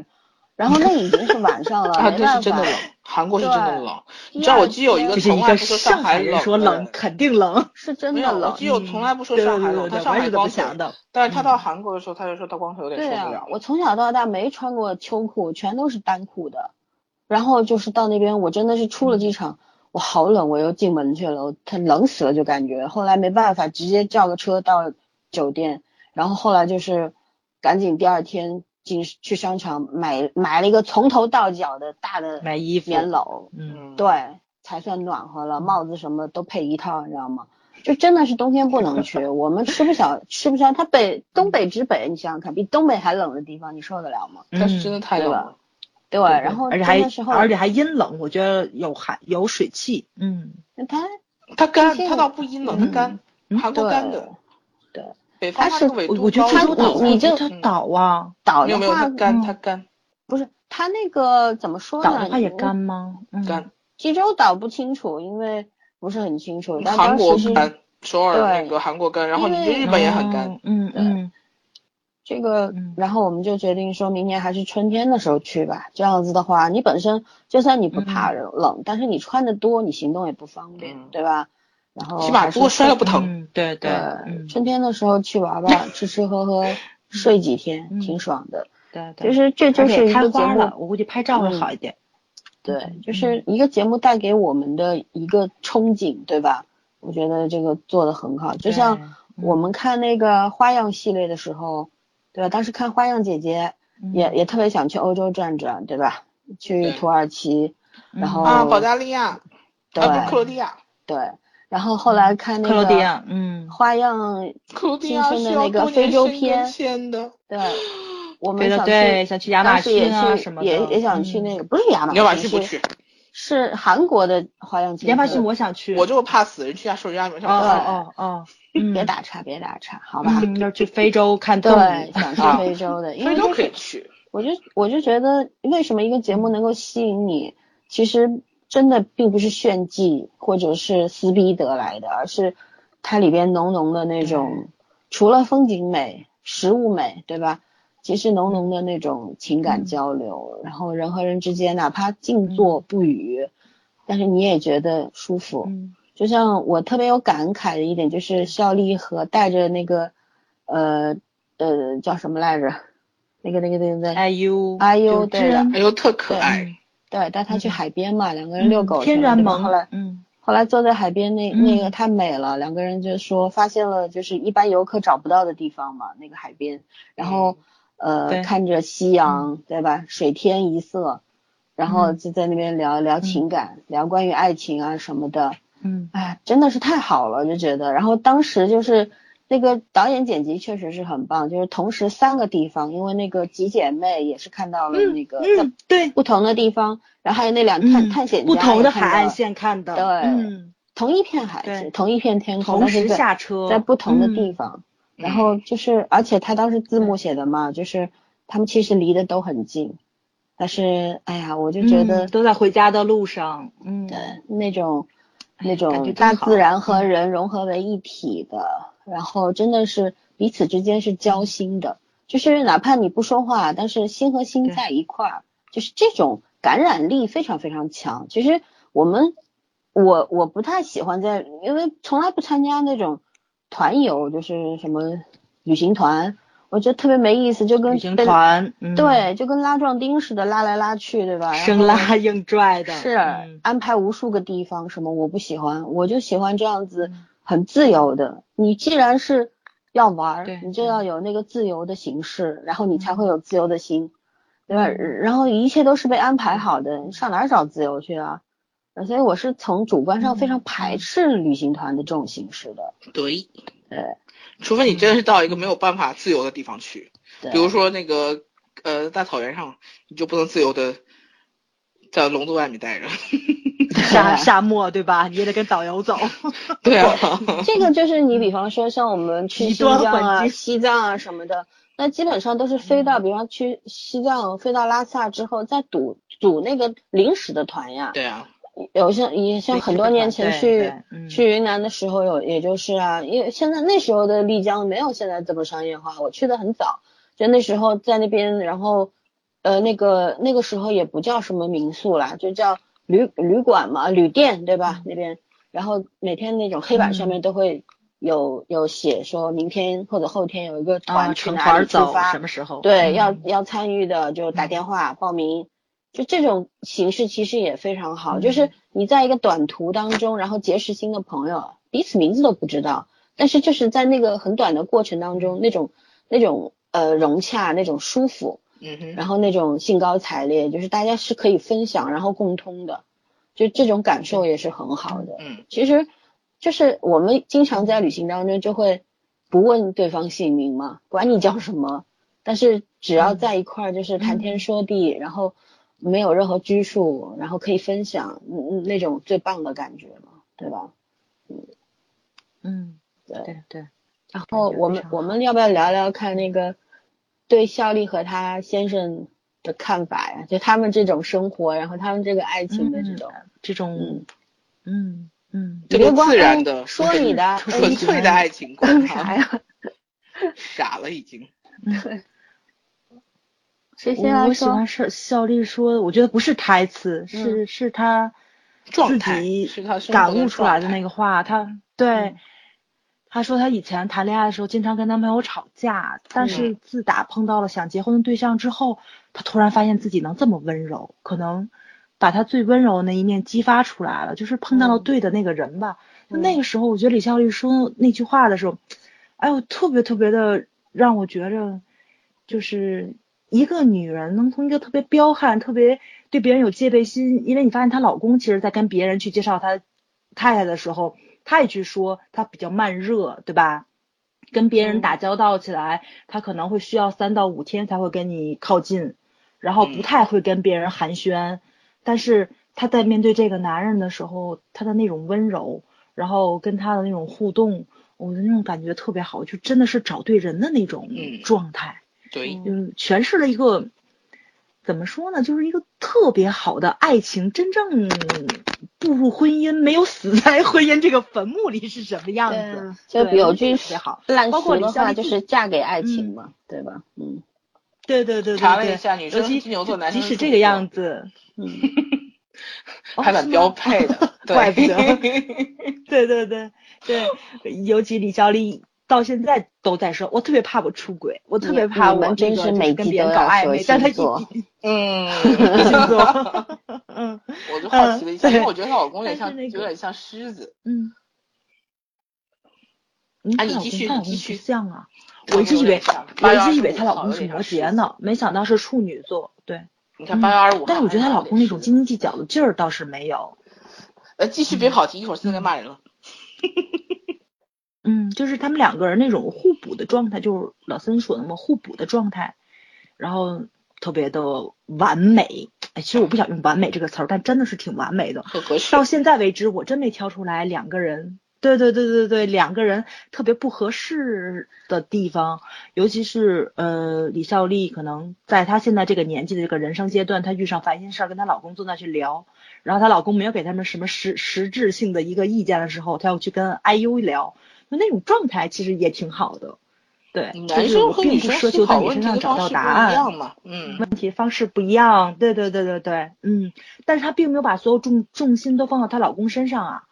然后那已经是晚上了，啊，对，没办法是真的冷，韩国是真的冷。你知道我基友一个从来不说上上海人说冷，肯定冷，是真的冷基。友从来不说上海 冷，他上海光腿，想的，但是他到韩国的时候，他就说他光头有点受不了，。啊我从小到大没穿过秋裤，全都是单裤的。然后就是到那边，我真的是出了机场，我好冷，我又进门去了，我他冷死了就感觉。后来没办法，直接叫个车到酒店，然后后来就是赶紧第二天进去商场买买了一个从头到脚的大的买衣服，棉袄，嗯，嗯，对，才算暖和了，帽子什么都配一套，你知道吗？就真的是冬天不能去，我们吃不消，吃不消。它北东北之北，你想想看，比东北还冷的地方，你受得了吗？他是真的太冷了。对，对然后而且还真的时候，而且还阴冷，我觉得有寒有水汽，嗯，它它干，它倒不阴冷，它干，嗯韩国干的。对北方它是我我觉得高它岛你你就它倒啊，倒的没有没有，话它干，嗯它干不是它那个怎么说呢？岛的话也干吗？嗯干。济州岛不清楚，因为不是很清楚。但韩国干，首尔那个韩国干，然后你日本也很干。嗯嗯这个嗯，然后我们就决定说明年还是春天的时候去吧。这样子的话，你本身就算你不怕冷，但是你穿的多，你行动也不方便，嗯对吧？然后起码还是多摔了不嗯，疼。嗯，对对，春天的时候去玩玩，吃吃喝喝，睡几天，嗯挺爽的。对对，其实这就是一个节目开花了，，我估计拍照会好一点。对，就是一个节目带给我们的一个憧憬，对吧？我觉得这个做的很好，就像我们看那个花样系列的时候，对吧？当时看花样姐姐嗯也也特别想去欧洲转转，对吧？去土耳其，然后啊，保加利亚，对啊克罗地亚，对，然后后来看那克罗地个亚，嗯，花样，新生的那个非洲篇根签的。对，我们想对，去，想去亚马逊啊什么的，也也想去那个，不是亚马亚马逊，不去，是韩国的花样节亚马逊我想去，我就怕死人去亚受人家没哦。哦哦 别打岔，别打岔，好吧？嗯，要去非洲看动对，物，想去啊非洲的，因为非洲可以去，我就我就觉得，为什么一个节目能够吸引你，其实真的并不是炫技或者是撕逼得来的，而是它里边浓浓的那种，除了风景美、食物美，对吧？其实浓浓的那种情感交流，然后人和人之间哪怕静坐不语，但是你也觉得舒服。嗯就像我特别有感慨的一点，就是孝利和带着那个呃呃叫什么来着？那个那个那个那个，I U I U 对的哎呦特可爱。对，带他去海边嘛，两个人遛狗天然萌后来，嗯。后来坐在海边那嗯。那个太美了，两个人就说发现了就是一般游客找不到的地方嘛，那个海边，然后对呃看着夕阳对吧，水天一色，然后就在那边聊聊情感，聊关于爱情啊什么的，嗯。哎，真的是太好了，就觉得。然后当时就是那个导演剪辑确实是很棒，就是同时三个地方，因为那个几姐妹也是看到了那个嗯，对，不同的地方，然后还有那两探、嗯探险家不同的海岸线看的，对嗯，同一片海，对同一片天空，同时下车，在不同的嗯地方。然后就是，而且他当时字幕写的嘛，就是他们其实离得都很近，但是哎呀，我就觉得嗯都在回家的路上，嗯，对那种那种大自然和嗯。人融合为一体的，然后真的是彼此之间是交心的，就是哪怕你不说话，但是心和心在一块儿，就是这种感染力非常非常强。其实我们我我不太喜欢在，因为从来不参加那种团游，就是什么旅行团，我觉得特别没意思，就跟旅行团，嗯，对，就跟拉壮丁似的，拉来拉去，对吧？生拉硬拽的，是、嗯安排无数个地方，什么我不喜欢，我就喜欢这样子嗯很自由的。你既然是要玩儿，你就要有那个自由的形式，然后你才嗯会有自由的心，对吧？嗯然后一切都是被安排好的，你上哪儿找自由去啊？所以我是从主观上非常嗯排斥旅行团的这种形式的。对，对除非你真的是到一个没有办法自由的地方去，比如说那个呃大草原上，你就不能自由的在笼子外面待着。沙沙漠对吧？你也得跟导游走，对啊，这个就是你比方说像我们去新疆啊、西藏啊什么的，那基本上都是飞嗯。到，比方去西藏飞到拉萨之后再组组那个临时的团呀。对啊，有像也像很多年前去去云南的时候有，也就是啊，因为现在那时候的丽江没有现在这么商业化，我去的很早，就那时候在那边，然后呃那个那个时候也不叫什么民宿啦，就叫旅旅馆嘛，旅店对吧？那边，然后每天那种黑板上面都会有有写说明天或者后天有一个啊，团去成哪里出团走发，什么时候？对，嗯要要参与的就打电话报名，就这种形式其实也非常好。就是嗯你在一个短途当中，然后结识新的朋友，彼此名字都不知道，但是就是在那个很短的过程当中，那种那种呃融洽，那种舒服，嗯哼，然后那种兴高采烈，就是大家是可以分享，然后共通的，就这种感受也是很好的。嗯其实就是我们经常在旅行当中就会不问对方姓名嘛，管你叫什么，但是只要在一块儿就是谈天说地，然后没有任何拘束，然后可以分享，嗯嗯，那种最棒的感觉嘛，对吧？嗯，对。对对，然后我们我们要不要聊聊看那个对孝利和他先生的看法呀？就他们这种生活，然后他们这个爱情的这种，这种，嗯嗯，这么别光哎自然的说你的，纯粹 的爱情观干啥呀？傻了已经。谁先来说我喜欢？是孝利说的，我觉得不是台词，是是他自己感悟出来的那个话。他对嗯他说，他以前谈恋爱的时候经常跟男朋友吵架，但是自打碰到了想结婚的对象之后，他突然发现自己能这么温柔，可能把他最温柔的那一面激发出来了，就是碰到了嗯对的那个人吧。嗯那个时候，我觉得李孝利说那句话的时候，哎呦，特别特别的让我觉着，就是一个女人能从一个特别彪悍、特别对别人有戒备心，因为你发现她老公其实在跟别人去介绍他太太的时候，他也去说他比较慢热，对吧？跟别人嗯打交道起来，他可能会需要三到五天才会跟你靠近，然后不嗯太会跟别人寒暄，但是他在面对这个男人的时候，他的那种温柔，然后跟他的那种互动，我的那种感觉特别好，就真的是找对人的那种嗯状态。对，嗯就是诠释了一个怎么说呢，就是一个特别好的爱情，真正步入婚姻，没有死在婚姻这个坟墓里是什么样子？啊就比有句特别好，烂包括俗的话，就是嫁给爱情嘛，对吧？嗯对对对对查了一下女生金牛座男生即使这个样子，嗯，哦还蛮标配的，对怪不得 对对对对，尤其李孝利到现在都在说，我特别怕我出轨，我特别怕我那个真是每跟别人搞暧昧，但他一一嗯，星座，嗯 我就好奇了一下，嗯因为我觉得她老公有点像，有点像狮子。嗯。你继续继续像啊，我一直以为我8月25一直以为她老公是摩羯呢，没想到是处女座。对，你看八月二十五号，但是我觉得她老公那种斤斤计较的劲儿倒是没有。呃，继续别跑题，一会儿现在该骂人了。嗯，就是他们两个人那种互补的状态，就是老森说的嘛，互补的状态，然后特别的完美。哎，其实我不想用完美这个词儿，但真的是挺完美的。很合适。到现在为止，我真没挑出来两个人。对对对对对，两个人特别不合适的地方，尤其是呃李孝利，可能在她现在这个年纪的这个人生阶段，她遇上烦心事儿，跟她老公坐那去聊，然后她老公没有给他们什么实实质性的一个意见的时候，她要去跟 IU 聊，就那种状态其实也挺好的。对，男生和女生思考问题的方式不一样嘛，嗯，问题方式不一样，对对对对对，嗯，但是她并没有把所有重重心都放到她老公身上啊，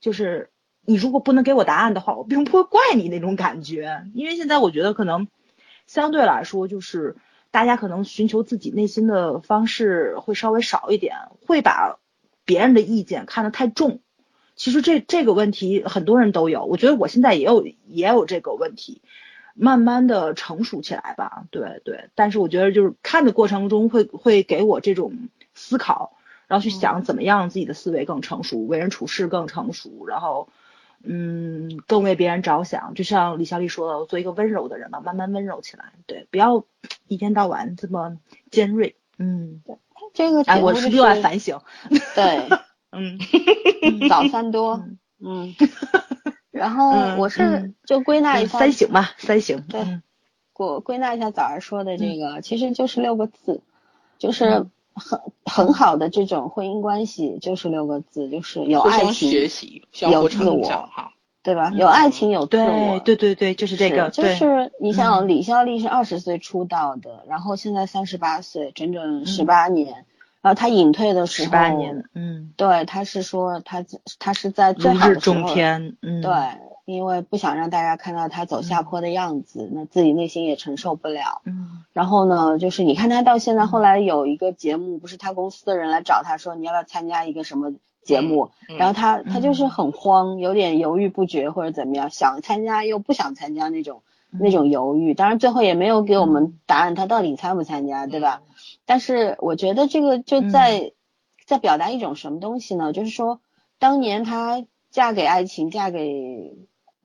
就是。你如果不能给我答案的话，我并不会怪你那种感觉，因为现在我觉得可能相对来说，就是大家可能寻求自己内心的方式会稍微少一点，会把别人的意见看得太重。其实这这个问题很多人都有，我觉得我现在也有也有这个问题，慢慢的成熟起来吧。对对，但是我觉得就是看的过程中会会给我这种思考，然后去想怎么样自己的思维更成熟，为人处事更成熟，然后。嗯，更为别人着想，就像李小丽说的，我做一个温柔的人吧，慢慢温柔起来，对，不要一天到晚这么尖锐。嗯，对，这个哎，我是又爱反省。对，嗯，早餐多，嗯，然后我是就归纳一下三省吧，三省。对，我归纳一下早上说的这个，其实就是六个字，就是。很很好的这种婚姻关系就是六个字，就是有爱情，有自我，对吧？有爱情，有自我，对对对，就是这个。就是你像李孝利是二十岁出道的，然后现在三十八岁，整整十八年。然后他隐退的时候，十八年，嗯，对，他是说他他是在最好的时候，嗯，对。因为不想让大家看到他走下坡的样子，那自己内心也承受不了。嗯，然后呢，就是你看他到现在，后来有一个节目，不是他公司的人来找他说你要不要参加一个什么节目，然后他他就是很慌，有点犹豫不决或者怎么样，想参加又不想参加那种那种犹豫。当然最后也没有给我们答案，他到底参不参加，对吧？但是我觉得这个就在在表达一种什么东西呢？就是说当年她嫁给爱情，嫁给。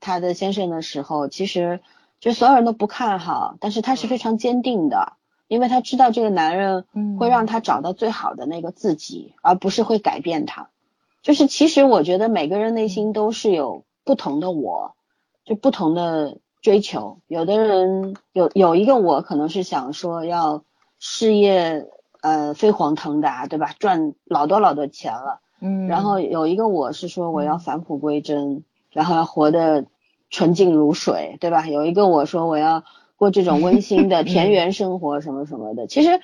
她的先生的时候，其实就所有人都不看好，但是她是非常坚定的，因为她知道这个男人会让她找到最好的那个自己，而不是会改变她。就是其实我觉得每个人内心都是有不同的我，就不同的追求。有的人有有一个我可能是想说要事业呃飞黄腾达，对吧？赚老多老多钱了。嗯。然后有一个我是说我要返璞归真。然后要活得纯净如水，对吧？有一个我说我要过这种温馨的 田园生活，什么什么的。其实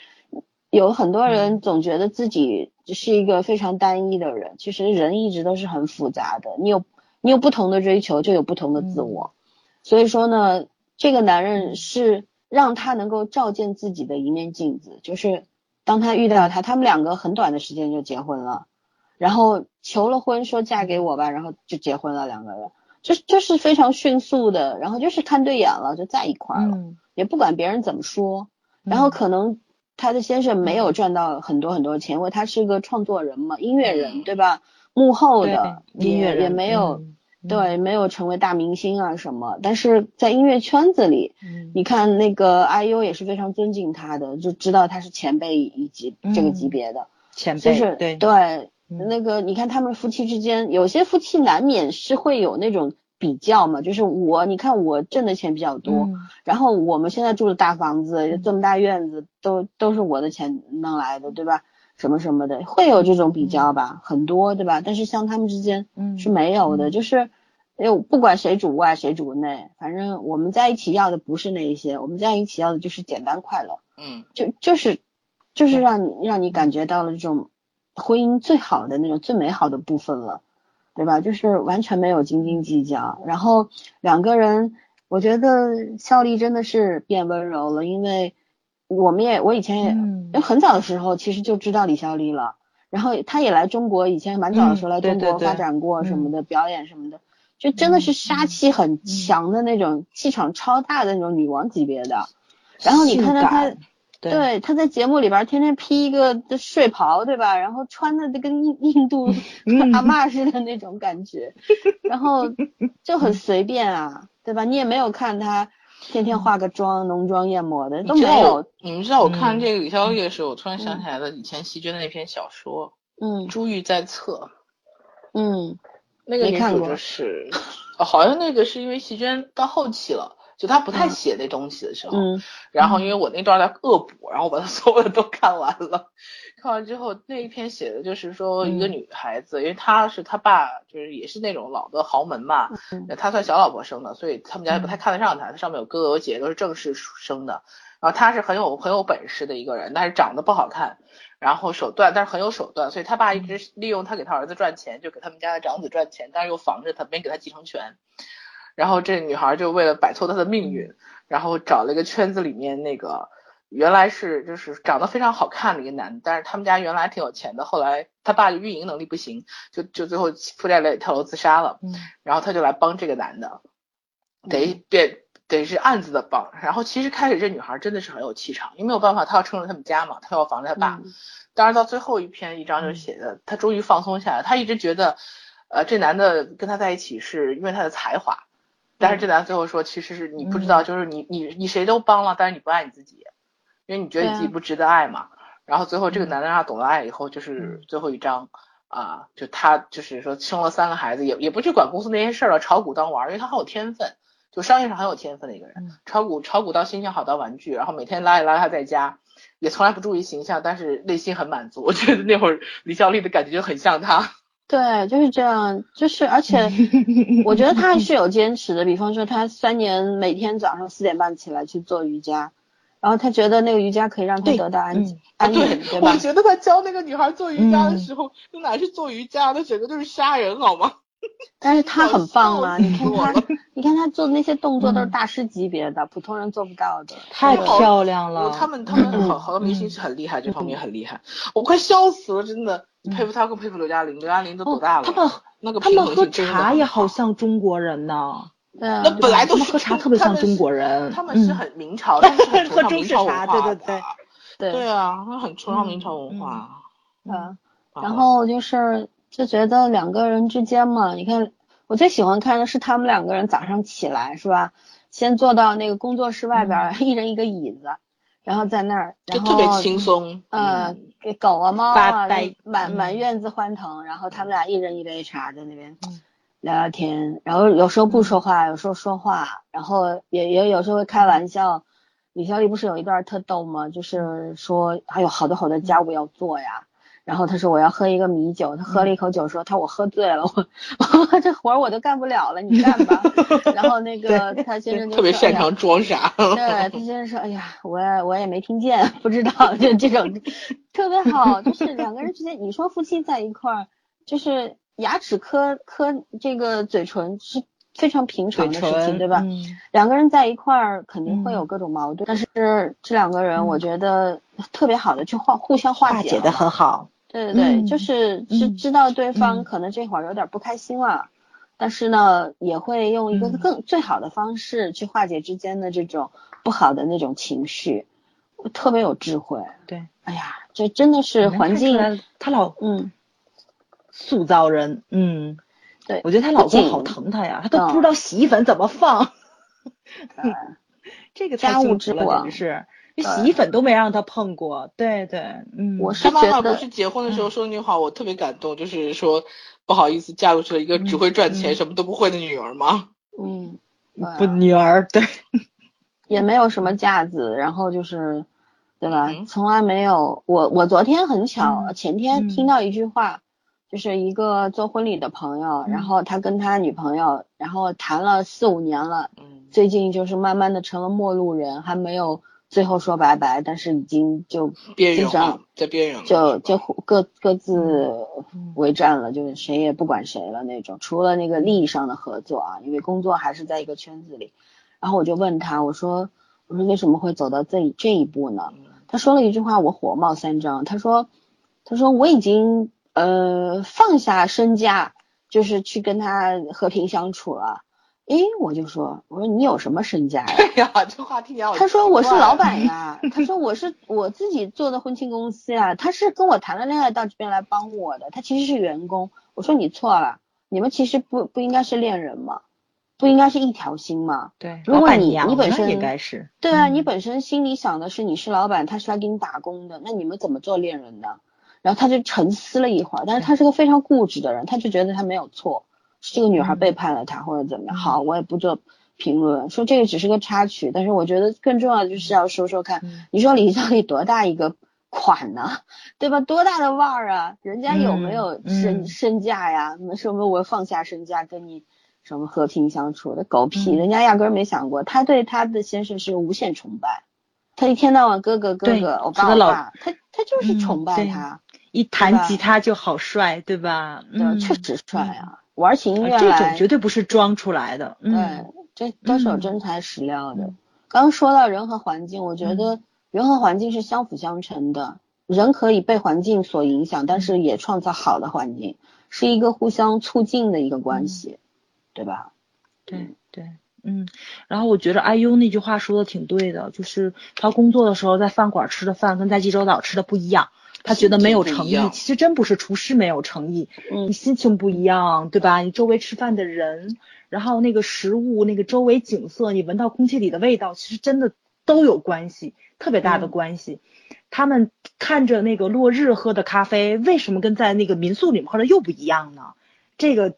有很多人总觉得自己是一个非常单一的人，其实人一直都是很复杂的。你有你有不同的追求，就有不同的自我。所以说呢，这个男人是让他能够照见自己的一面镜子，就是当他遇到他，他们两个很短的时间就结婚了。然后求了婚，说嫁给我吧，然后就结婚了，两个人，就就是非常迅速的，然后就是看对眼了，就在一块了，也不管别人怎么说。然后可能他的先生没有赚到很多很多钱，因为他是个创作人嘛，音乐人，对吧？幕后的音乐人也没有，对，没有成为大明星啊什么。但是在音乐圈子里，你看那个 IU 也是非常尊敬他的，就知道他是前辈以及这个级别的前辈，就是对对。那个，你看他们夫妻之间，有些夫妻难免是会有那种比较嘛，就是我，你看我挣的钱比较多，然后我们现在住的大房子，这么大院子，都都是我的钱弄来的，对吧？什么什么的，会有这种比较吧，很多，对吧？但是像他们之间是没有的，就是，哎，不管谁主外谁主内，反正我们在一起要的不是那一些，我们在一起要的就是简单快乐，嗯，就就是，就是让你让你感觉到了这种。婚姻最好的那种最美好的部分了，对吧？就是完全没有斤斤计较，然后两个人，我觉得孝利真的是变温柔了，因为我们也我以前也很早的时候其实就知道李孝利了，然后他也来中国，以前蛮早的时候来中国发展过什么的表演什么的，就真的是杀气很强的那种，气场超大的那种女王级别的。然后你看到她，对。对，他在节目里边天天披一个睡袍，对吧？然后穿的就跟印 印度嗯。阿嬷似的那种感觉，然后就很随便啊，对吧？你也没有看她天天化个妆、浓妆艳抹的，都没有。你们知道我看嗯。这个李孝利的时候，我突然想起来了以前席娟的那篇小说嗯《珠玉在侧》，嗯那个就是，哦，好像那个是因为席娟到后期了。就她不太嗯写那东西的时候，嗯然后因为我那段在恶补，然后我把她 所有的都看完了。看完之后，那一篇写的就是说一个嗯女孩子，因为她是她爸，就是也是那种老的豪门嘛，嗯她算小老婆生的，所以他们家也不太看得上她。她上面有哥哥有姐姐，都是正室生的。然后她是很有很有本事的一个人，但是长得不好看，然后手段，但是很有手段，所以他爸一直利用他给他儿子赚钱，就给他们家的长子赚钱，但是又防着他，没给他继承权。然后这女孩就为了摆脱他的命运，然后找了一个圈子里面那个原来是就是长得非常好看的一个男的，但是他们家原来挺有钱的，后来他爸就运营能力不行，就就最后负债累跳楼自杀了。嗯然后他就来帮这个男的，等于变等于是暗自的帮。然后其实开始这女孩真的是很有气场，因为没有办法，她要撑着他们家嘛，她要防着她爸。嗯当然到最后一篇一章就写的，她终于放松下来。她一直觉得，呃，这男的跟她在一起是因为他的才华，但是这男的最后说，其实是你不知道，就是你你你谁都帮了，但是你不爱你自己，因为你觉得你自己不值得爱嘛。然后最后这个男的让他懂了爱以后，就是最后一章啊，就他就是说生了三个孩子，也也不去管公司那些事儿了，炒股当玩儿，因为他很有天分，就商业上很有天分的一个人嗯。炒股炒股到心情好到玩具，然后每天拉一拉他在家，也从来不注意形象，但是内心很满足。我觉得那会儿李孝利的感觉就很像他。对，就是这样，就是而且我觉得他还是有坚持的，比方说他三年每天早上四点半起来去做瑜伽，然后他觉得那个瑜伽可以让他得到安、嗯安宁，对吧我？觉得他教那个女孩做瑜伽的嗯时候，那哪是做瑜伽，那整个就是杀人，好吗？但是他很棒啊，你看他我，你看他做的那些动作都是嗯大师级别的，普通人做不到的。太漂亮了。他们他们 嗯好好多明星是很厉害，这方面很厉害，我快笑死了，真的。佩服他，更佩服刘嘉玲。刘嘉玲都多大了？哦他们那个他们喝茶也好好像中国人呢，对啊那，本来都是他们喝茶特别像中国人。他们是嗯很明朝，他们是很崇喝中式茶对对对对对啊，他很崇尚明朝文化。嗯，啊然后就是就觉得两个人之间嘛，你看我最喜欢看的是他们两个人早上起来是吧，先坐到那个工作室外边儿，一人一个椅子，然后在那儿，然后就特别轻松。呃嗯，给狗啊猫啊满满嗯院子欢腾，然后他们俩一人一杯茶在那边嗯聊聊天，然后有时候不说话，有时候说话，然后也也有时候会开玩笑。李孝利不是有一段特逗吗？就是说还有好多好多家务要做呀。然后他说我要喝一个米酒，他喝了一口酒说他我喝醉了，我我这活儿我都干不了了，你干吧。然后那个他先生就特别擅长装傻。对，他先生说，哎呀，我也我也没听见，不知道，就这种特别好，就是两个人之间，你说夫妻在一块儿，就是牙齿磕磕这个嘴唇是非常平常的事情，对吧？嗯两个人在一块儿肯定会有嗯各种矛盾，但是这两个人我觉得特别好的去化互相化解的很好。对对对，嗯就是知嗯。知道对方嗯可能这会儿有点不开心了，但是呢，也会用一个嗯。更最好的方式去化解之间的这种不好的那种情绪，特别有智慧。对，哎呀，这真的是环境，她老嗯，塑造人，嗯，对。我觉得她老公好疼她呀，她都嗯不知道洗衣粉怎么放，呃 这个家务之王是，洗衣粉都没让他碰过，对对，嗯，我是他妈觉得妈不是结婚的时候说那句话，我特别感动，就是说不好意思嫁过去了一个只会赚钱、嗯。什么都不会的女儿吗？嗯，不女儿，对，也没有什么架子，然后就是，对吧？嗯。从来没有。我我昨天很巧，嗯。前天嗯听到一句话，就是一个做婚礼的朋友，嗯。然后他跟他女朋友，然后谈了四五年了，嗯，最近就是慢慢的成了陌路人，还没有最后说拜拜，但是已经就边缘化在边缘了就就各各自嗯为战了，就是谁也不管谁了那种。除了那个利益上的合作啊，因为工作还是在一个圈子里。然后我就问他，我说我说为什么会走到这这一步呢？嗯他说了一句话，我火冒三丈。他说他说我已经呃放下身价，就是去跟他和平相处了。诶，我就说，我说你有什么身家呀？对呀，这话听起来他说我是老板呀，他说我是我自己做的婚庆公司呀，他是跟我谈了恋爱到这边来帮我的，他其实是员工。我说你错了，你们其实不不应该是恋人吗？不应该是一条心吗？对，如果你你本身应该是对啊，嗯你本身心里想的是你是老板，他是来给你打工的，那你们怎么做恋人的？然后他就沉思了一会儿，但是他是个非常固执的人，他就觉得他没有错，是这个女孩嗯背叛了他或者怎么样。嗯好，我也不做评论，说这个只是个插曲，但是我觉得更重要的就是要说说看，嗯你说李孝利多大一个款呢，对吧？多大的腕儿啊？人家有没有嗯身、嗯身价呀？那什么我放下身价跟你什么和平相处的狗屁，嗯人家压根儿没想过，他对他的先生是无限崇拜，他一天到晚哥哥哥哥，欧是个老巴欧巴，他他就是嗯崇拜对他，一弹吉他就好帅，对吧？对，嗯，确实帅啊，玩起音乐来这，种绝对不是装出来的。对嗯，，这都是有嗯。真材实料的。嗯刚刚说到人和环境，我觉得人和环境是相辅相成的，人可以被环境所影响，但是也创造好的环境，是一个互相促进的一个关系，对吧？对对，嗯，然后我觉得 IU 那句话说的挺对的，就是他工作的时候在饭馆吃的饭跟在济州岛吃的不一样，他觉得没有诚意，其实真不是厨师没有诚意，嗯你心情不一样，对吧？你周围吃饭的人，然后那个食物、那个周围景色，你闻到空气里的味道，其实真的都有关系，特别大的嗯关系。他们看着那个落日喝的咖啡，为什么跟在那个民宿里面喝的又不一样呢？这个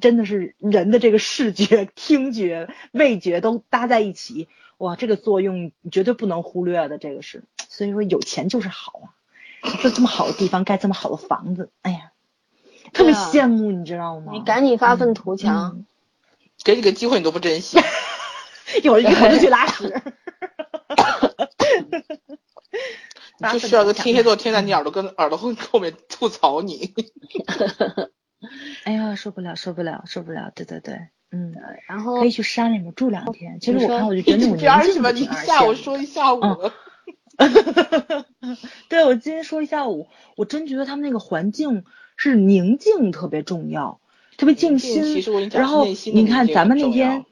真的是人的这个视觉、听觉、味觉都搭在一起，哇，这个作用绝对不能忽略的，这个是。所以说有钱就是好啊，在这么好的地方盖这么好的房子，哎呀，特别羡慕，你知道吗？你赶紧发愤图强，嗯给你个机会你都不珍惜。一会儿一会儿就去拉屎。你就需要个天蝎座天在你耳朵跟耳朵后后面吐槽你。哎呀，受不了，受不了，受不了！对对对，嗯，然后可以去山里面住两天。其实我看我就觉得那种边儿去吧，宁静的你挺让人羡慕下午说一下午。嗯 对我今天说一下午，我真觉得他们那个环境是宁静特别重要，特别静心。其实我跟你讲然后你看咱们那天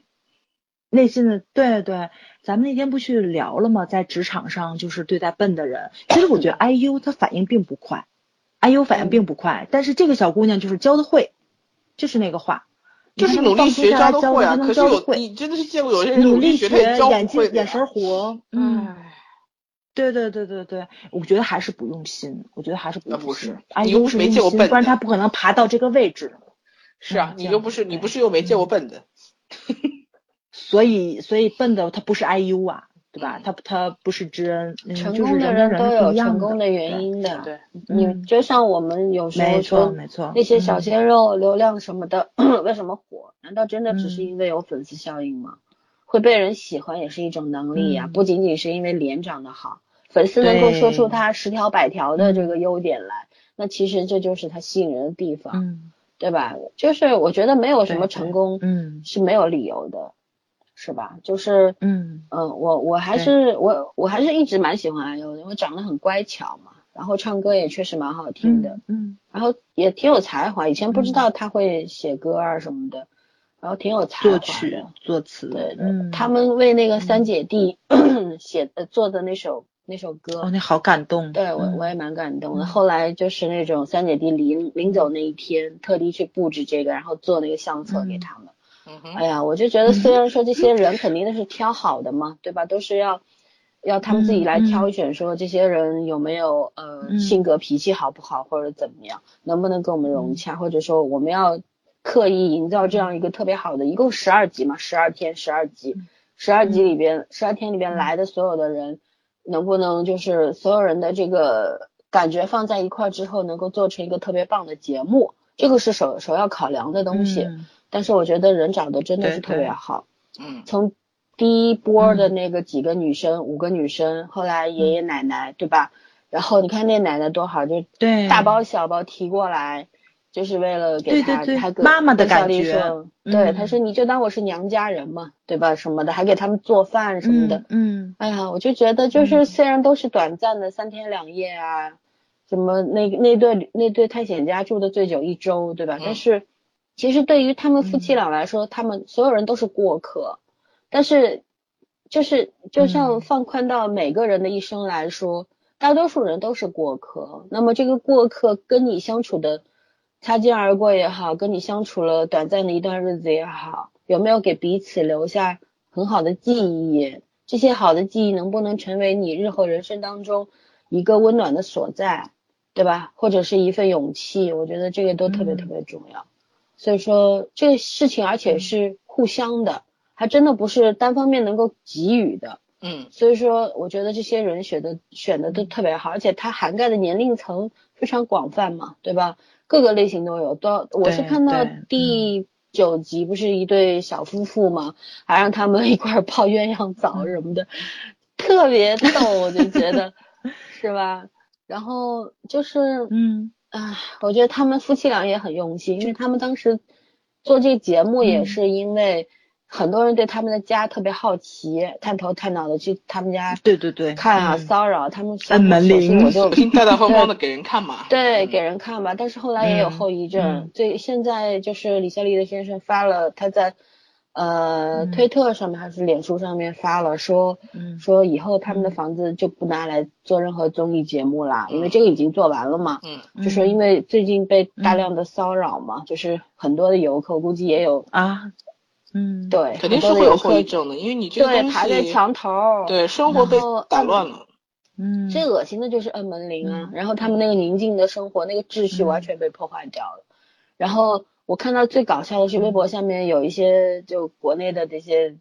内心的对对，咱们那天不去聊了吗？在职场上就是对待笨的人，其实我觉得 IU 他反应并不快，IU 反应并不快，但是这个小姑娘就是教的会，就是那个话，就是努力学教的会啊，教的能可是有教的会，你真的是见过有些人努力力学眼睛眼神活，嗯。唉对对对对对，我觉得还是不用心，我觉得还是不那不用心是。哎，你又不是没见过笨的不然他不可能爬到这个位置。是啊，嗯你又不是你不是又没见过笨的，所以所以笨的他不是 IU 啊，对吧？他他不是知恩，嗯成功的人都有成功的原因的，对，你嗯就像我们有时候说没错那些小嗯鲜肉、流量什么的，为什么火？难道真的只是嗯因为有粉丝效应吗？会被人喜欢也是一种能力呀、嗯。不仅仅是因为脸长得好，粉丝能够说出他十条百条的这个优点来，那其实这就是他吸引人的地方，嗯，对吧？就是我觉得没有什么成功嗯。是没有理由的，是吧？就是嗯嗯，我我还是我我还是一直蛮喜欢 IU 的，因为长得很乖巧嘛，然后唱歌也确实蛮好听的，嗯然后也挺有才华。以前不知道他会写歌啊什么的，然后挺有才华。作曲作词，对对，嗯，他们为那个三姐弟 写的做的那首那首歌，哦，那好感动，对我嗯我也蛮感动的。嗯后来就是那种三姐弟临临走那一天，特地去布置这个，然后做那个相册给嗯他们。哎呀，我就觉得虽然说这些人肯定都是挑好的嘛，对吧？都是要要他们自己来挑选，说这些人有没有呃嗯性格脾气好不好，或者怎么样，能不能跟我们嗯融洽，或者说我们要刻意营造这样一个特别好的，一共十二集嘛，十二天十二集，嗯。十二集里边十二天里边来的所有的人，能不能就是所有人的这个感觉放在一块儿之后，能够做成一个特别棒的节目，这个是首首要考量的东西。嗯。但是我觉得人长得真的是特别对。好。嗯，从第一波的嗯。那个几个女生，五个女生，后来爷爷奶奶，对吧？然后你看那奶奶多好，就对。大包小包提过来，就是为了给他，对对对还跟妈妈的感觉说，嗯对，他说你就当我是娘家人嘛，对吧？什么的，还给他们做饭什么的。嗯哎呀，我就觉得就是嗯虽然都是短暂的三天两夜啊，什么那那对那对探险家住的最久一周，对吧？嗯但是其实对于他们夫妻俩来说，他们所有人都是过客，但是就是就像嗯放宽到每个人的一生来说，大多数人都是过客。那么这个过客跟你相处的擦肩而过也好，跟你相处了短暂的一段日子也好，有没有给彼此留下很好的记忆？这些好的记忆能不能成为你日后人生当中一个温暖的所在，对吧？或者是一份勇气？我觉得这个都特别嗯特别重要。所以说这个事情，而且是互相的，还真的不是单方面能够给予的。嗯所以说，我觉得这些人选的选的都特别好，而且它涵盖的年龄层非常广泛嘛，对吧？各个类型都有。都我是看到第九集不是一对小夫妇嘛，还让他们一块儿泡鸳鸯澡什么的，特别逗，我就觉得 是吧？然后就是嗯啊，我觉得他们夫妻俩也很用心，因为他们当时做这个节目也嗯是因为很多人对他们的家特别好奇，探头探脑的去他们家对对对看啊、嗯骚扰他们按门铃我就大大方方的给人看嘛。对，嗯给人看吧。但是后来也有嗯后遗症嗯，最现在就是李孝利的先生发了他在呃嗯推特上面还是脸书上面发了说嗯说以后他们的嗯房子就不拿来做任何综艺节目啦，因为这个已经做完了嘛。嗯就说因为最近被大嗯量的骚扰嘛，就是很多的游客，估计也有啊，嗯，对，肯定是会有后遗症的，因为你这个东对排在墙头，对生活被打乱了。嗯，最恶心的就是摁门铃啊，嗯然后他们那个宁静的生活，那个秩序嗯完全被破坏掉了。然后我看到最搞笑的是，嗯微博下面有一些就国内的这些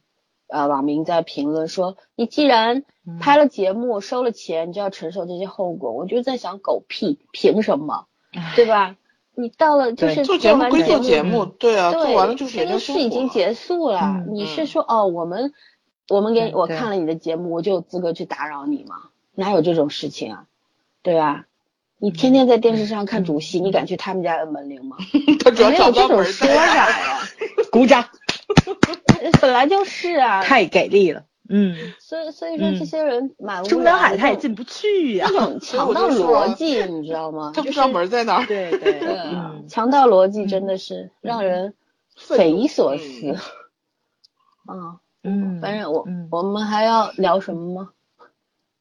呃网民在评论说，你既然嗯拍了节目收了钱，你就要承受这些后果。我就在想，狗屁，凭什么？对吧？你到了就是做节目归做节目，对啊，对，做完了就是这个事已经。结束了。嗯你嗯是说哦，我们我们给我看了你的节目，我就有资格去打扰你吗？哪有这种事情啊？对吧？你天天在电视上看主席，你敢去他们家摁门铃吗？他主要没有这种说法呀，鼓掌，本来就是啊。太给力了，嗯，所以所以说嗯这些人满无中南海他也进不去呀那，强盗逻辑，你知道吗？他不知道就是门儿在哪儿。对对，对强盗逻辑真的是让人 匪夷所思嗯。嗯，嗯，反正我、嗯我们还要聊什么吗？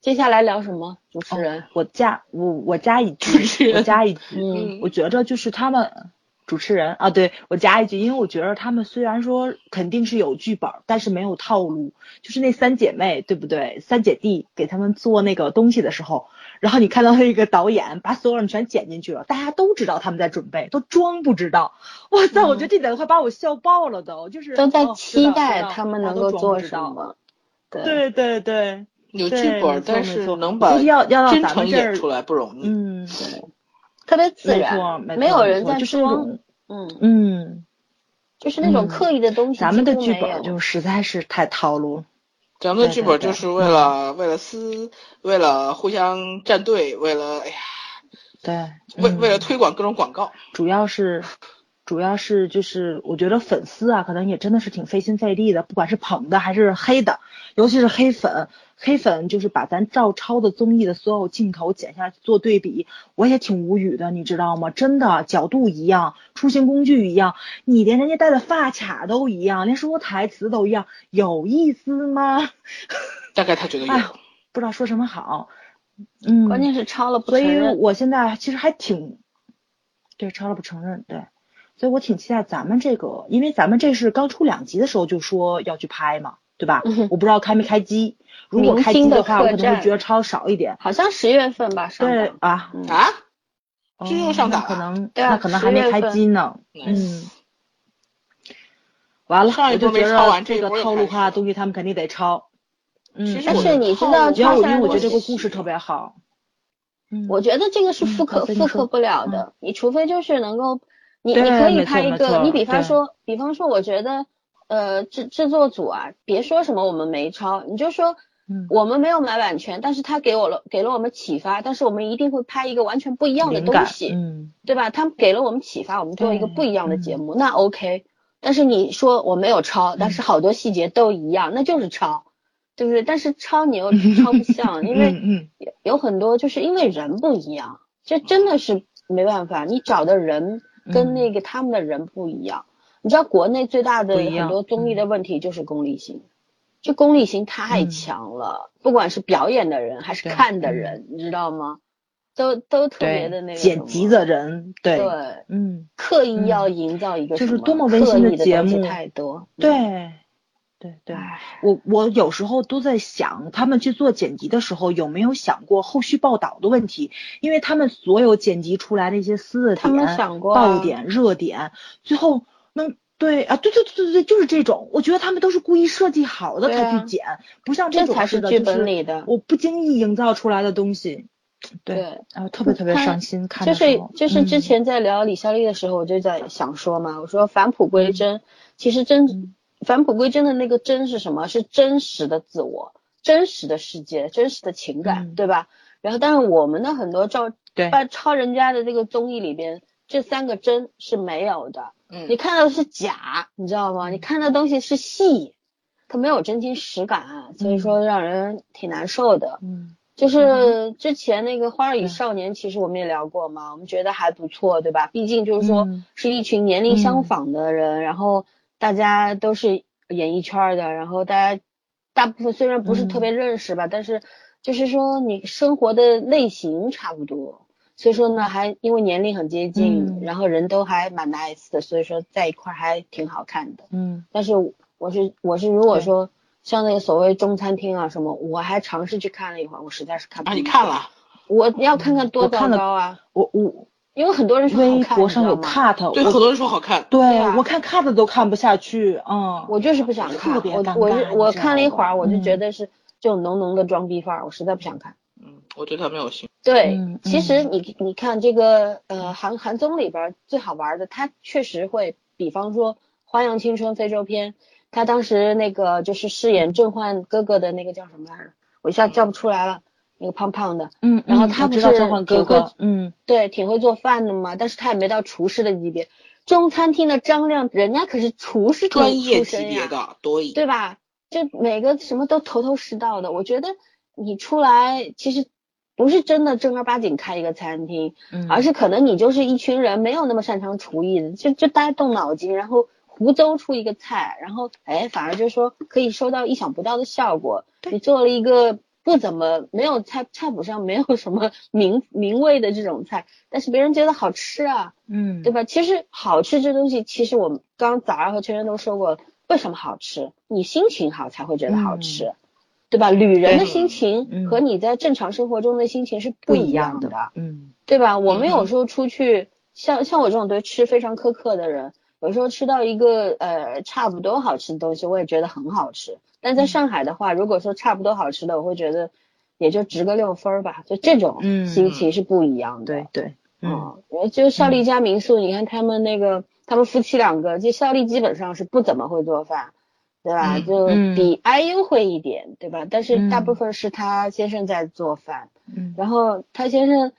接下来聊什么？主持人，我加我我加一句，人我加一句，嗯我觉着就是他们主持人啊，对我加一句，因为我觉得他们虽然说肯定是有剧本，但是没有套路。就是那三姐妹，对不对？三姐弟给他们做那个东西的时候，然后你看到那个导演把所有人全剪进去了，大家都知道他们在准备，都装不知道。哇塞，我觉得这点快把我笑爆了都，就是都在哦期待他们能够做什么。对，对对对，有剧本但是能把就是要要到真诚演出来不容易。嗯，特别自然，没没有人在没错就是那装种，嗯，嗯，就是那种嗯。刻意的东西，咱们的剧本就实在是太套路。咱们的剧本就是为了为了撕，为了互相站队，为了哎呀，对，为嗯为了推广各种广告。主要是主要是就是我觉得粉丝啊，可能也真的是挺费心费力的，不管是捧的还是黑的，尤其是黑粉，黑粉就是把咱照抄的综艺的所有镜头剪下来做对比，我也挺无语的，你知道吗？真的角度一样，出行工具一样，你连人家戴的发卡都一样，连说台词都一样，有意思吗？大概他觉得有哎，不知道说什么好。嗯，关键是抄了不所以。我现在其实还挺，对，抄了不承认，对，所以我挺期待咱们这个，因为咱们这是刚出两集的时候就说要去拍嘛，对吧？嗯我不知道开没开机，如果开机的话，我可能会觉得超少一点。好像十月份吧上对档，啊，嗯啊，哦这又上档那可能对啊那可能还没10月份开机呢。嗯，完了，上一我就觉波没抄完得这个套路化的开始了东西他们肯定得抄。嗯，但是你知道因为我觉得这个故事特别好。嗯，我觉得这个是复嗯刻、复刻不了的，你除非就是能够，你你可以拍一个，你比方说，比方说，我觉得呃制制作组啊，别说什么我们没抄，你就说嗯我们没有买版权，但是他给我了给了我们启发，但是我们一定会拍一个完全不一样的东西，嗯，对吧？他们给了我们启发，我们做一个不一样的节嗯目，那 OK。但是你说我没有抄，但是好多细节都一样，那就是抄，对不对？但是抄你又 抄不像，因为有很多就是因为人不一样，这真的是没办法。你找的人跟那个他们的人不一样。你知道国内最大的很多综艺的问题就是功利性，就功利性太嗯。强了，不管是表演的人还是看的嗯。人，你知道吗？都都特别的那，个剪辑的人，对，对，嗯，刻意要营造一个就是多么温馨的节目太多，嗯，对，对对。我我有时候都在想，他们去做剪辑的时候有没有想过后续报道的问题？因为他们所有剪辑出来的一些私的他们点、想过啊爆点、热点，最后能对啊，对对对对对，就是这种。我觉得他们都是故意设计好的才去剪，不像这种才是剧本就是里的。我不经意营造出来的东西。对，对然后特别特别伤心，看就是就是之嗯前在聊李孝利的时候，我就在想说嘛，我说返璞归真，其实真、嗯返璞归真的那个真是什么？是真实的自我、真实的世界、真实的情感，嗯对吧？然后，但是我们的很多照对把抄人家的这个综艺里边，这三个真是没有的，嗯你看到的是假，你知道吗？你看到的东西是戏，它没有真情实感，所以说让人挺难受的。嗯就是之前那个《花儿与少年》，其实我们也聊过嘛，我们觉得还不错，对吧？毕竟就是说嗯是一群年龄相仿的人，然后大家都是演艺圈的，然后大家大部分虽然不是特别认识吧，但是就是说你生活的类型差不多，所以说呢，还因为年龄很接近，嗯然后人都还蛮 nice 的，所以说在一块还挺好看的。嗯但是我是我是如果说像那个所谓中餐厅啊什么，我还尝试去看了一会儿，我实在是看不啊，你看了？我要看看多糟糕啊！我我因为很多人说好微，博上有 cut，对，很多人说好看。对我看 cut 都看不下去，嗯，我就是不想看。特别尴尬我我看了一会儿，我就觉嗯得是这种浓浓的装逼范儿，我实在不想看。嗯，我对他没有兴趣。对，嗯其实嗯你你看这个呃韩韩综里边最好玩的，他确实会，比方说《花样青春非洲篇》，他当时那个就是饰演郑焕哥哥的那个叫什么来着？我一下叫不出来了，那个胖胖的。嗯，然后他不是召唤哥挺会哥，嗯对，挺会做饭的嘛，但是他也没到厨师的级别。中餐厅的张亮，人家可是厨师专业级别的，对，对吧？就每个什么都头头是道的。我觉得你出来其实不是真的正儿八经开一个餐厅，嗯，而是可能你就是一群人没有那么擅长厨艺的，就就大家动脑筋，然后胡诌出一个菜，然后哎，反而就是说可以收到意想不到的效果。你做了一个不怎么没有菜菜谱上没有什么名名味的这种菜，但是别人觉得好吃啊，嗯对吧？其实好吃这东西，其实我们刚刚早上和圈圈都说过，为什么好吃？你心情好才会觉得好吃，对吧？旅人的心情嗯和你在正常生活中的心情是不不一一样的的。，嗯对吧？我们嗯有时候出去，像像我这种对吃非常苛刻的人，有时候吃到一个呃差不多好吃的东西，我也觉得很好吃。但在上海的话，如果说差不多好吃的，我会觉得也就值个六分儿吧，就这种嗯心情是不一样的。对对，嗯嗯，就孝利家民宿，你看他们那个他们夫妻两个，就孝利基本上是不怎么会做饭，对吧？嗯就嗯比 IU 会一点，对吧？但是大嗯部分是他先生在做饭。嗯然后他先生，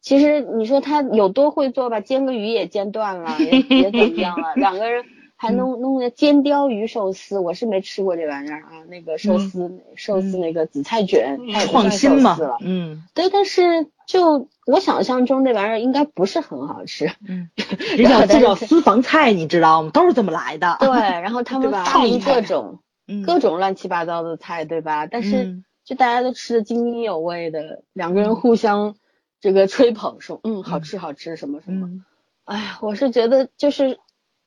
其实你说他有多会做吧，煎个鱼也煎断了，也也怎么样了，两个人还弄弄个煎鲷鱼寿司，我是没吃过这玩意儿啊，那个寿司、寿司那个紫菜卷，它也不创新嘛嗯。对，但是就我想象中那玩意儿应该不是很好吃，嗯，这叫这叫私房菜，你知道吗？都是这么来的，对，然后他们发明？各种嗯。各种乱七八糟的菜，对吧？但是嗯。就大家都吃的津津有味的，两个人互相这个吹捧说，嗯，好吃好吃什么什么。嗯。哎呀，我是觉得就是，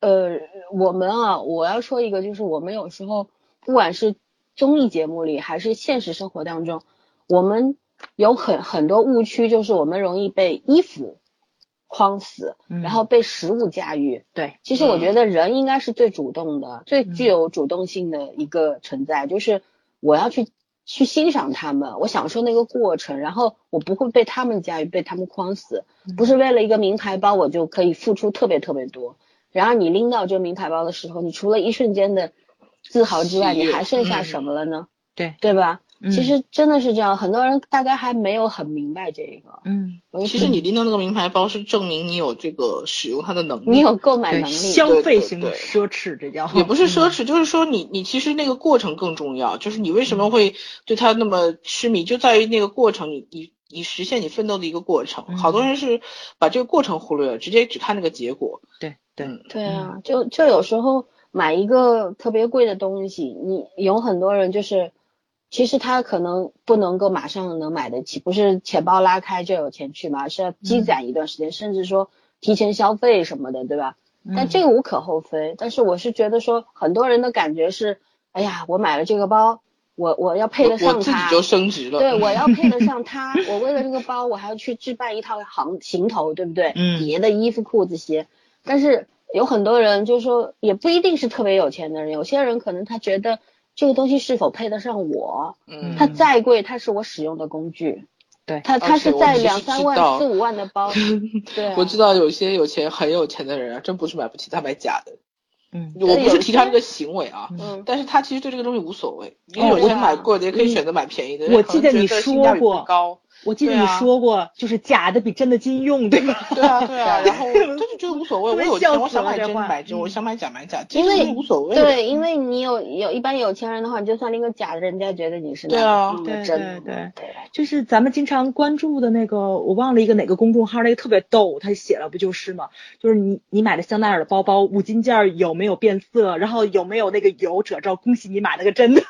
呃，我们啊，我要说一个，就是我们有时候不管是综艺节目里还是现实生活当中，我们有很很多误区，就是我们容易被衣服框死，嗯然后被食物驾驭。对，其实我觉得人应该是最主动的，最嗯具有主动性的一个存在，就是我要去去欣赏他们，我享受那个过程，然后我不会被他们驾驭，被他们框死，嗯不是为了一个名牌包我就可以付出特别特别多。然而你拎到这个名牌包的时候，你除了一瞬间的自豪之外，你还剩下嗯什么了呢？对，对吧？嗯其实真的是这样，很多人大概还没有很明白这个。嗯其实你拎到那个名牌包是证明你有这个使用它的能力。你有购买，能力，消费型奢侈，这叫也不是奢侈，就是说你你其实那个过程更重要，就是你为什么会对它那么痴迷，就在于那个过程，你你你实现你奋斗的一个过程。嗯好多人是把这个过程忽略了，直接只看那个结果。对对，嗯对啊，就就有时候买一个特别贵的东西，你有很多人就是，其实他可能不能够马上能买得起，不是钱包拉开就有钱去嘛，是要积攒一段时间，甚至说提前消费什么的，对吧？但这个个无可厚非，但是我是觉得说，很多人的感觉是，哎呀，我买了这个包，我我要配得上它，我自己就升值了。对，我要配得上 它，我为了这个包，我还要去置办一套行行头，对不对？嗯别的衣服、裤子、鞋，但是有很多人就是说，也不一定是特别有钱的人，有些人可能他觉得这个东西是否配得上我，嗯，它再贵，它是我使用的工具，对它它是在两三万、四五万的包，对啊，我知道有些有钱很有钱的人啊，真不是买不起，他买假的。嗯我不是提倡这个行为啊，嗯，但是他其实对这个东西无所谓。因哦为有些买贵的也可以嗯选择买便宜的。我记得你说过高。我记得你说过，就是假的比真的金用，对吧？对啊，对啊，然后他就觉得无所谓，我有钱，我想买真买真，我嗯想买假买假，因为无所谓的。对，因为你有有一般有钱人的话，你就算拎个假的，人家觉得你是对啊对真的对对对就是咱们经常关注的那个，我忘了一个哪个公众号，那个特别逗，他写了不就是吗？就是你你买的香奈儿的包包，五金件儿有没有变色，然后有没有那个油褶皱？恭喜你买了个真的，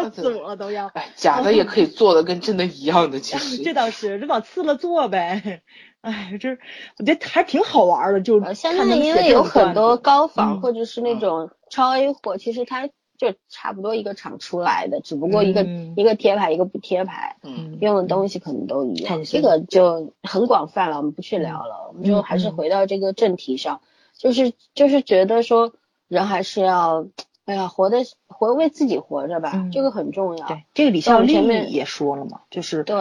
笑 死我了都要。哎，假的也可以做的跟真的一样的，其 实。这倒是，这往次了做呗。哎，这我觉得还挺好玩的，就呃，现在因为有很多高仿嗯或者是那种超 A 货，其实它就差不多一个厂出来的，只不过一个、嗯一个贴牌，一个不贴牌，嗯，用的东西可能都一样。这个就很广泛了，我们不去聊了，我们就还是嗯回到这个正题上，就是就是觉得说人还是要，哎呀，活的活为自己活着吧，嗯这个很重要。对，这个李孝利也说了嘛，就是对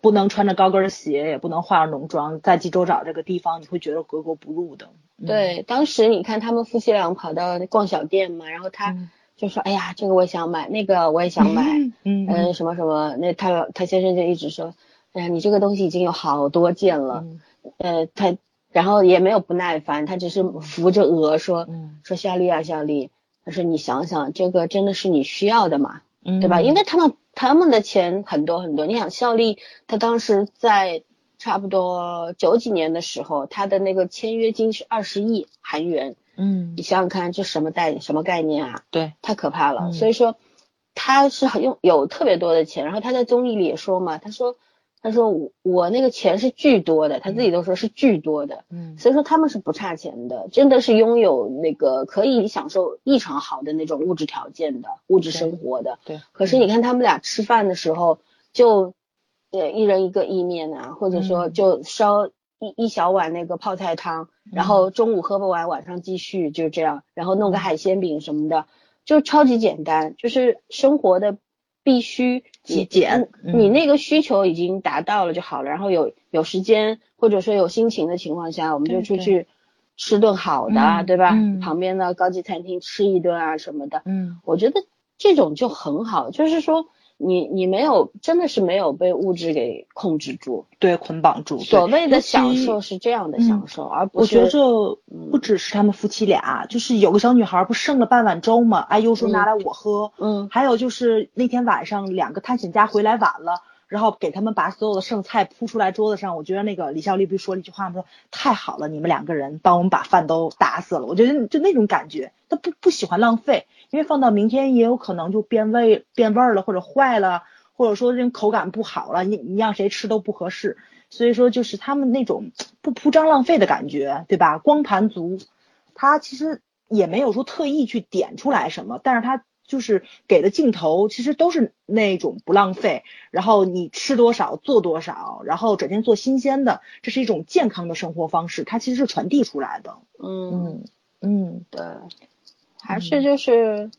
不能穿着高跟鞋，也不能化着浓妆，在济州岛这个地方，你会觉得格格不入的。嗯，对，当时你看他们夫妻俩跑到逛小店嘛，然后他嗯就说：“哎呀，这个我也想买，那个我也想买。”嗯嗯，什么什么，那他老他先生就一直说，哎呀，你这个东西已经有好多件了，嗯呃，他然后也没有不耐烦，他只是扶着额说，嗯说夏利啊夏丽，他说你想想，这个真的是你需要的嘛，嗯，对吧？因为他们他们的钱很多很多，你想效力，他当时在差不多九几年的时候，他的那个签约金是二十亿韩元，嗯你想想看，这什么概什么概念啊？对，太可怕了。嗯所以说他是很用有特别多的钱，然后他在综艺里也说嘛，他说他说我我那个钱是巨多的，他自己都说是巨多的。嗯。所以说他们是不差钱的，真的是拥有那个可以享受异常好的那种物质条件的物质生活的。对，可是你看他们俩吃饭的时候，就呃一人一个意面啊，或者说嗯。就烧一一小碗那个泡菜汤，然后中午喝不完，晚上继续就这样，然后弄个海鲜饼什么的，就超级简单，就是生活的必须极简。嗯。你你那个需求已经达到了就好了，然后有有时间或者说有心情的情况下，我们就出去吃顿好的对吧？嗯。旁边的高级餐厅吃一顿啊什么的，嗯。我觉得这种就很好，就是说你你没有真的是没有被物质给控制住，对，捆绑住。所谓的享受是这样的享受，而不是我觉着嗯不只是他们夫妻俩，就是有个小女孩不剩了半碗粥嘛，哎呦说嗯拿来我喝，嗯还有就是那天晚上两个探险家回来晚了，然后给他们把所有的剩菜铺出来桌子上，我觉得那个李孝利不是说了一句话吗？说太好了，你们两个人帮我们把饭都打死了，我觉得就那种感觉，他不不喜欢浪费，因为放到明天也有可能就变味变味儿了或者坏了，或者说这种口感不好了，你你让谁吃都不合适。所以说，就是他们那种不铺张浪费的感觉，对吧？光盘族，他其实也没有说特意去点出来什么，但是他就是给的镜头其实都是那种不浪费，然后你吃多少做多少，然后整天做新鲜的，这是一种健康的生活方式，它其实是传递出来的。嗯嗯嗯，对，还是就是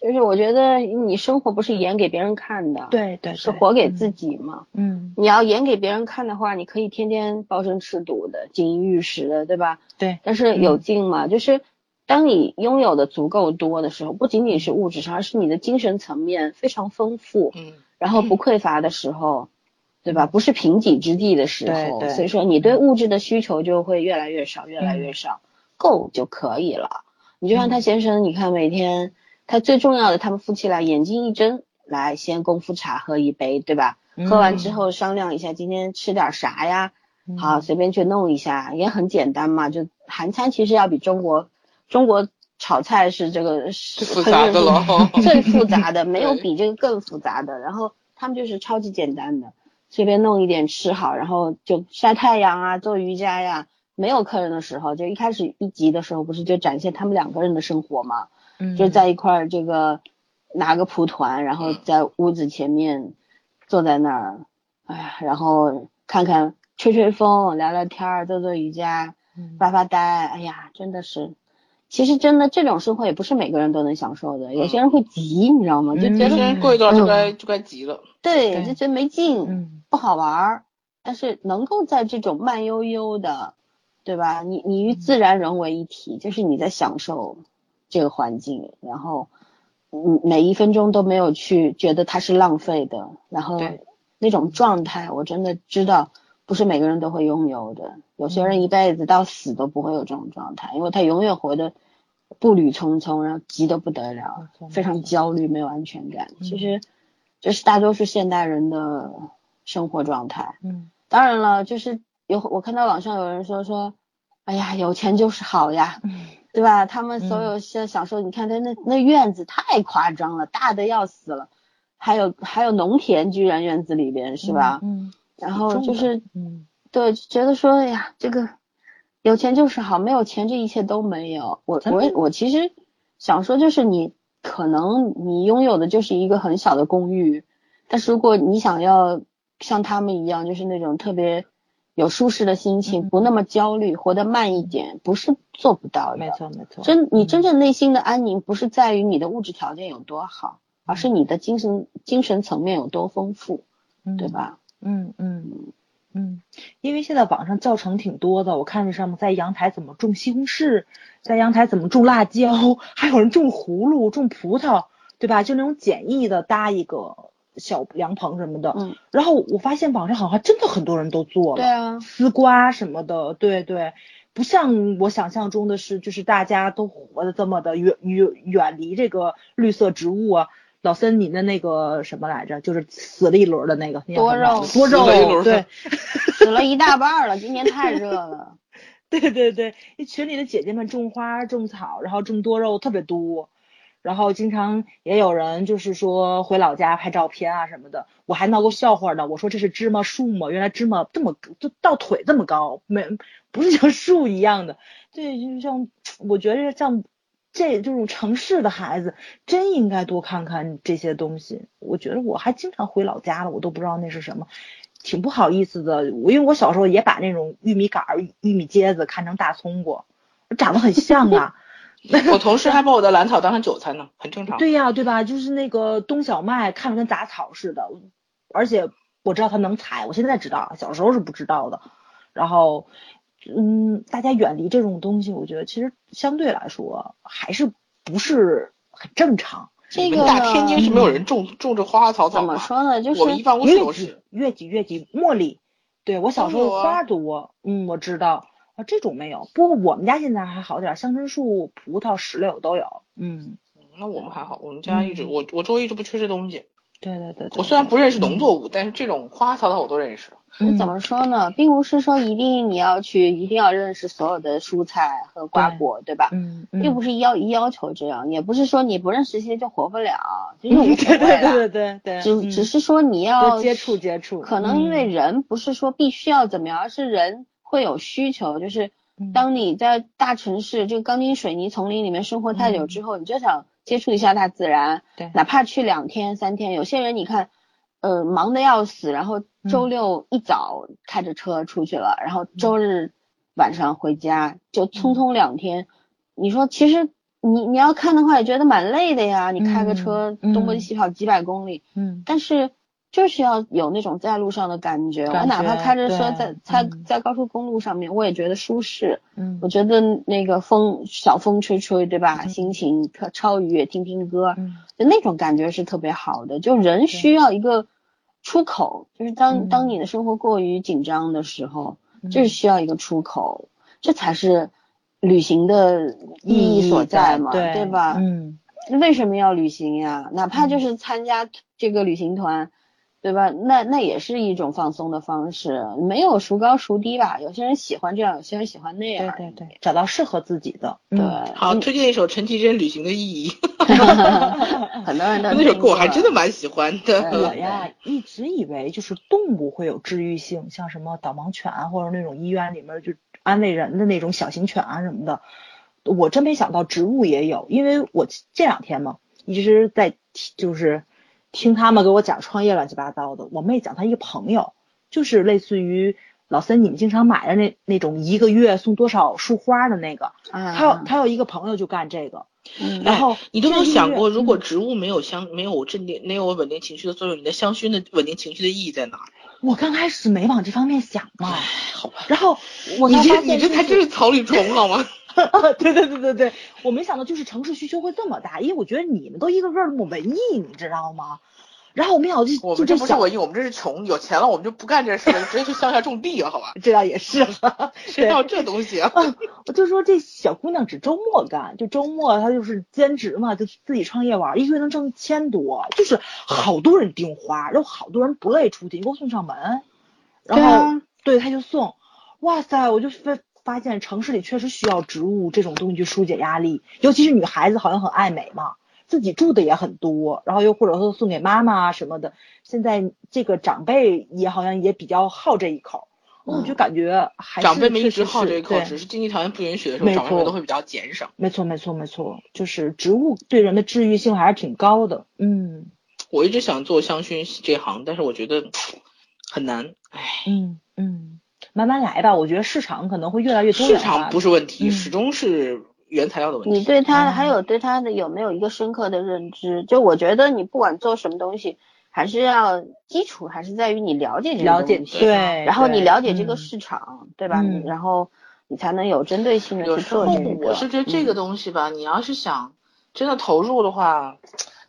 就是我觉得你生活不是演给别人看的，，对对，是活给自。己嘛。嗯，你要演给别人看的话，你可以天天暴饮吃毒的、锦衣玉食的，对吧？对，但是有劲嘛，就是当你拥有的足够多的时候，不仅仅是物质上，而是你的精神层面非常丰富，嗯，然后不匮乏的时候，对吧？不是贫瘠之地的时候，对对所以说你对物质的需求就会越来越少，越来越少，够就可以了。你就像他先生，你看每天他最重要的，他们夫妻俩眼睛一睁，来先功夫茶喝一杯，对吧？喝完之后商量一下今天吃点啥呀，嗯好随便去弄一下，也很简单嘛。就韩餐其实要比中国中国炒菜是这个是复杂的了 最复杂的，没有比这个更复杂的。然后他们就是超级简单的，随便弄一点吃好，然后就晒太阳啊，做瑜伽呀。没有客人的时候，就一开始一集的时候，不是就展现他们两个人的生活嘛？嗯就在一块儿这个拿个蒲团，然后在屋子前面坐在那儿，哎呀，然后看看吹吹风，聊聊天儿，做做瑜伽，嗯发发呆，哎呀，真的是。其实真的这种生活也不是每个人都能享受的，有些人会急，你知道吗？就觉嗯得有些人过一段就该就该急了。对，对就觉得没劲，嗯不好玩儿。但是能够在这种慢悠悠的，对吧？你你与自然融为一体，就是你在享受这个环境，然后嗯每一分钟都没有去觉得它是浪费的，然后那种状态，我真的知道不是每个人都会拥有的。有些人一辈子到死都不会有这种状态，因为他永远活得步履匆匆，然后急得不得了，非常焦虑，没有安全感。嗯其实这是大多数现代人的生活状态。嗯当然了，就是有我看到网上有人说说，哎呀，有钱就是好呀，嗯对吧？他们所有现享受，你看他那那院子太夸张了，大的要死了，还有还有农田居然院子里边是吧？嗯，然后就是嗯对，觉得说，哎呀，这个有钱就是好，没有钱这一切都没有。我我我其实想说，就是你可能你拥有的就是一个很小的公寓，但是如果你想要像他们一样，就是那种特别有舒适的心情，嗯不那么焦虑，活得慢一点，不是做不到的。没错没错，真你嗯真正内心的安宁，不是在于你的物质条件有多好，而嗯是你的精神精神层面有多丰富，对？吧？嗯嗯嗯，因为现在网上教程挺多的，我看这上面在阳台怎么种西红柿，在阳台怎么种辣椒，还有人种葫芦、种葡萄，对吧？就那种简易的搭一个小凉棚什么的。嗯，然后我发现网上好像真的很多人都做了，对啊，丝瓜什么的，对对，不像我想象中的是，就是大家都活的这么的远远远离这个绿色植物啊。老森，你的那个什么来着？就是死了一轮的那个多肉多肉，对死了一大半儿了，今年太热了。对 对对，那群里的姐姐们种花种草，然后种多肉特别多，然后经常也有人就是说回老家拍照片啊什么的，我还闹过笑话呢。我说这是芝麻树吗？原来芝麻这么就到腿这么高，没不是像树一样的。对，就像我觉得像这这种城市的孩子，真应该多看看这些东西。我觉得我还经常回老家了，我都不知道那是什么。挺不好意思的，我因为我小时候也把那种玉米杆儿、玉米秸子看成大葱过，长得很像啊。我同事还把我的兰草当成韭菜呢，很正常。对呀、对吧？就是那个冬小麦，看着跟杂草似的，而且我知道它能采，我现在知道，小时候是不知道的。然后，嗯，大家远离这种东西，我觉得其实相对来说还是不是很正常。这个大天津是没有人种种这花花草草怎么？说呢？就是我们一般屋子越挤都是。越挤越挤，茉莉，对我小时候花多，嗯，我知道啊，这种没有。不过我们家现在还好点儿，香椿树、葡萄、石榴都有。嗯，那我们还好，我们家一直、嗯我我周围一直不缺这东西。对对对对我虽然不认识农作物，但是这种花花草草我都认识。嗯怎么说呢，并不是说一定你要去，一定要认识所有的蔬菜和瓜果，对吧？嗯，嗯并不是要要求这样，也不是说你不认识这些就活不了，对对。对对对，只嗯只是说你要多接触接触，可能因为嗯人不是说必须要怎么样，而是人会有需求，就是嗯。当你在大城市这个钢筋水泥丛林里面生活太久嗯。之后，你就想接触一下大自然，对。哪怕去两天三天。有些人你看，呃，忙得要死，然后嗯。周六一早开着车出去了，然后周日晚上回家，就匆匆两天。你说其实你你要看的话，也觉得蛮累的呀，你开个车嗯。东奔西跑几百公里，嗯。但是就是要有那种在路上的感觉。感我哪怕开着车在在嗯在高速公路上面，我也觉得舒适。嗯我觉得那个风小风吹吹，对吧？嗯心情特超愉悦，听听歌，嗯就那种感觉是特别好的。就人需要一个出口，就是当嗯当你的生活过于紧张的时候，嗯就是需要一个出口，这才是旅行的意义所在嘛，对吧？嗯为什么要旅行呀？哪怕就是参加这个旅行团，对吧？那那也是一种放松的方式，没有孰高孰低吧。有些人喜欢这样，有些人喜欢那样。对对对，找到适合自己的。对，好，推荐一首陈绮贞《旅行的意义》。很多人都那首歌我还真的蛮喜欢的。我呀，一直以为就是动物会有治愈性，像什么导盲犬啊，或者那种医院里面就安慰人的那种小型犬啊什么的。我真没想到植物也有，因为我这两天嘛，一直在就是听他们给我讲创业乱七八糟的。我妹讲她一个朋友，就是类似于老三你们经常买的那那种一个月送多少束花的那个。他有他有一个朋友就干这个。嗯。然后你都没有想过，如果植物没有香，没有镇定，没有稳定情绪的作用，你的香薰的稳定情绪的意义在哪？我刚开始没往这方面想嘛。好吧。然后我你这你这才真是草履虫好吗？对对对对对，我没想到就是城市需求会这么大，因为我觉得你们都一个个那么文艺，你知道吗？然后我没想到就我们这不是文艺，我们这是穷，有钱了我们就不干这事了，直接去乡下种地了，好吧？这倒也是，谁要这东西啊？我就说这小姑娘只周末干，就周末她就是兼职嘛，就自己创业玩，一个月能挣一千多，就是好多人订花，然后好多人不乐意出去，你给我送上门，然后对她就送，哇塞，我就发发现城市里确实需要植物这种东西去疏解压力，尤其是女孩子好像很爱美嘛，自己住的也很多，然后又或者说送给妈妈啊什么的，现在这个长辈也好像也比较好这一口，我就感觉还是长辈们一直好这这一口，只是经济条件不允许的时候，长辈们都会比较减少。没错没错没错，就是植物对人的治愈性还是挺高的，嗯。我一直想做香薰这行，但是我觉得很难，唉。嗯嗯。慢慢来吧，我觉得市场可能会越来越多。市场不是问题，始终是原材料的问题。你对它还有对它的有没有一个深刻的认知？就我觉得你不管做什么东西，还是要基础还是在于你了解这个东西，对，然后你了解这个市场，对吧？然后你才能有针对性的去做这个。我是觉得这个东西吧，你要是想真的投入的话，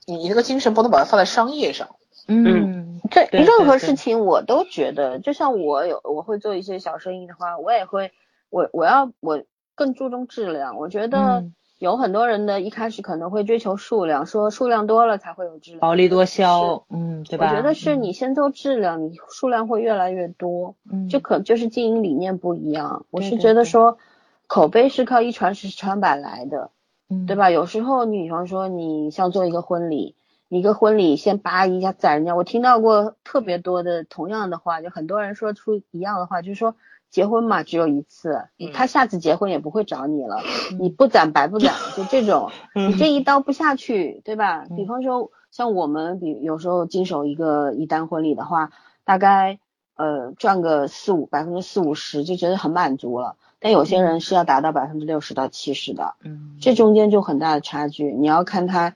你这个精神不能把它放在商业上。嗯，这任何事情我都觉得，就像我有我会做一些小生意的话，我也会，我我要我更注重质量。我觉得有很多人的一开始可能会追求数量，说数量多了才会有质量，薄利多销，嗯，对吧？我觉得是你先做质量，你数量会越来越多，嗯，就可就是经营理念不一样。我是觉得说口碑是靠一传十，十传百来的，嗯，对吧？有时候你比方说你像做一个婚礼。一个婚礼先扒一下宰人家，我听到过特别多的同样的话，就很多人说出一样的话，就是说结婚嘛只有一次，他下次结婚也不会找你了，你不攒白不攒，就这种，你这一刀不下去，对吧？比方说像我们比有时候经手一个一单婚礼的话，大概呃赚个四五百分之四五十就觉得很满足了，但有些人是要达到百分之六十到七十的，嗯，这中间就很大的差距，你要看他。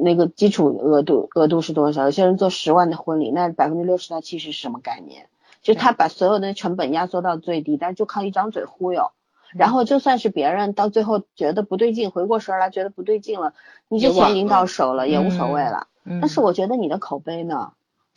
那个基础额度额度是多少？有些人做十万的婚礼，那百分之六十到七十是什么概念？就他把所有的成本压缩到最低，但就靠一张嘴忽悠，然后就算是别人到最后觉得不对劲，回过神来觉得不对劲了，你这钱已经到手了，也无所谓了。但是我觉得你的口碑呢，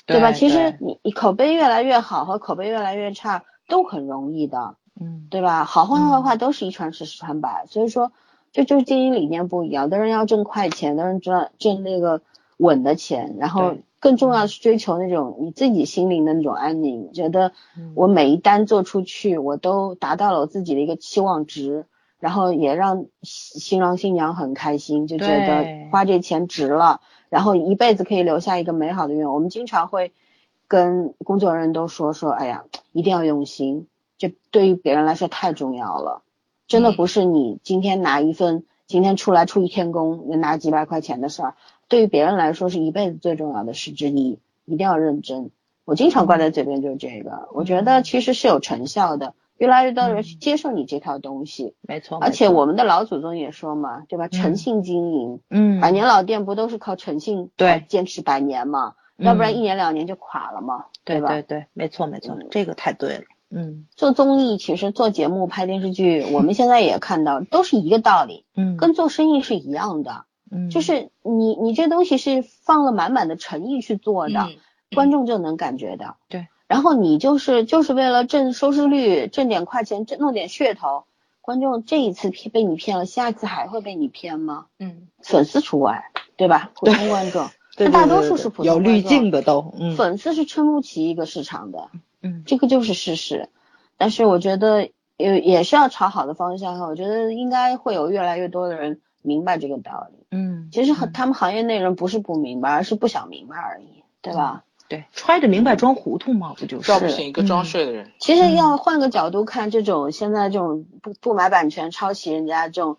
对吧？其实你你口碑越来越好和口碑越来越差都很容易的，嗯，对吧？好话坏话都是一传十，十传百，所以说。这就是经营理念不一样，有的人要挣快钱，有的人赚挣那个稳的钱，然后更重要是追求那种你自己心灵的那种安宁，觉得我每一单做出去，我都达到了我自己的一个期望值，然后也让新郎新娘很开心，就觉得花这钱值了，然后一辈子可以留下一个美好的愿望。我们经常会跟工作人员都说说，哎呀，一定要用心，这对于别人来说太重要了。真的不是你今天拿一份，今天出来出一天工能，拿几百块钱的事儿，对于别人来说是一辈子最重要的事之一，一定要认真。我经常挂在嘴边就是这个，我觉得其实是有成效的，越来越多人去接受你这套东西，没错。而且我们的老祖宗也说嘛，对吧？诚信经营，嗯，百年老店不都是靠诚信对坚持百年嘛？要不然一年两年就垮了嘛，对吧？对对，没错没错，这个太对了。嗯，做综艺其实做节目、拍电视剧，我们现在也看到都是一个道理，嗯，跟做生意是一样的，嗯，就是你你这东西是放了满满的诚意去做的，观众就能感觉到，对，然后你就是就是为了挣收视率、挣点快钱、挣弄点噱头，观众这一次骗被你骗了，下一次还会被你骗吗？嗯，粉丝除外，对吧？普通观众，大多数是普通有滤镜的都，嗯。粉丝是撑不起一个市场的，嗯这个就是事实。但是我觉得也也是要朝好的方向看，我觉得应该会有越来越多的人明白这个道理。嗯，其实很他们行业内人不是不明白，而是不想明白而已，对吧？对，揣着明白装糊涂嘛，不就是？要不请一个装睡的人。其实要换个角度看，这种现在这种不不买版权、抄袭人家这种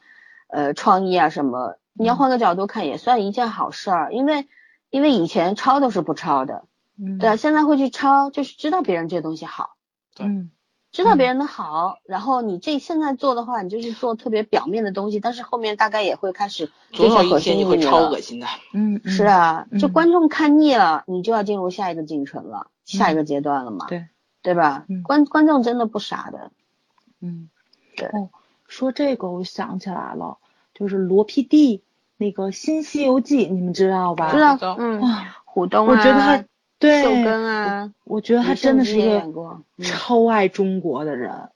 呃创意啊什么，你要换个角度看，也算一件好事儿，因为因为以前抄都是不抄的，嗯。对啊，现在会去抄，就是知道别人这东西好。嗯。知道别人的好，然后你这现在做的话，你就是做特别表面的东西，但是后面大概也会开始总有追求核一天你会心意义了超恶心的。嗯，嗯。是，啊，就嗯观众看腻了，你就要进入下一个进程了，下一个阶段了嘛，对，对吧？嗯？观观众真的不傻的，嗯，对。哦，说这个我想起来了，就是罗 PD 那个新《西游记》，你们知道吧？知道，嗯，啊，虎东啊，我觉得他对秀根啊，我觉得他真的是一个超爱中国的人，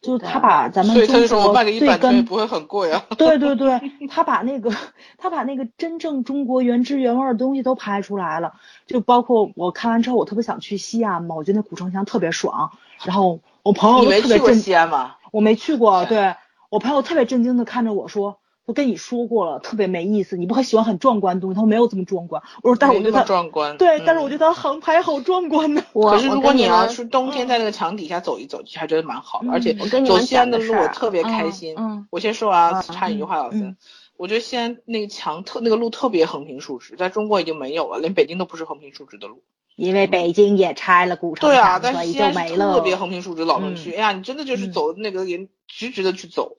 就他把咱们所以他就说我中国最根不会很贵啊。对对对，他把那个 他把那个真正中国原汁原味的东西都拍出来了，就包括我看完之后，我特别想去西安嘛，我觉得那古城墙特别爽，然后我朋友都没去过特别震，西安吗？我没去过，对我朋友特别震惊的看着我说。我跟你说过了，特别没意思。你不很喜欢很壮观的东西？他说没有这么壮观。我说，但是我觉得壮观。对，嗯但是我觉得他航拍好壮观呢。可是如果你要是是冬天在那个墙底下走一走，其实还觉得蛮好的，嗯而且我跟你西安的路我特别开心。嗯我先说啊，嗯插一句话，老嗯森，我觉得西安那个墙特那个路特别横平竖直，在中国已经没有了，连北京都不是横平竖直的路。因为北京也拆了古城对啊，墙，所以但是西安就没了。特别横平竖直老城区，嗯哎呀，你真的就是嗯走那个连直直的去走。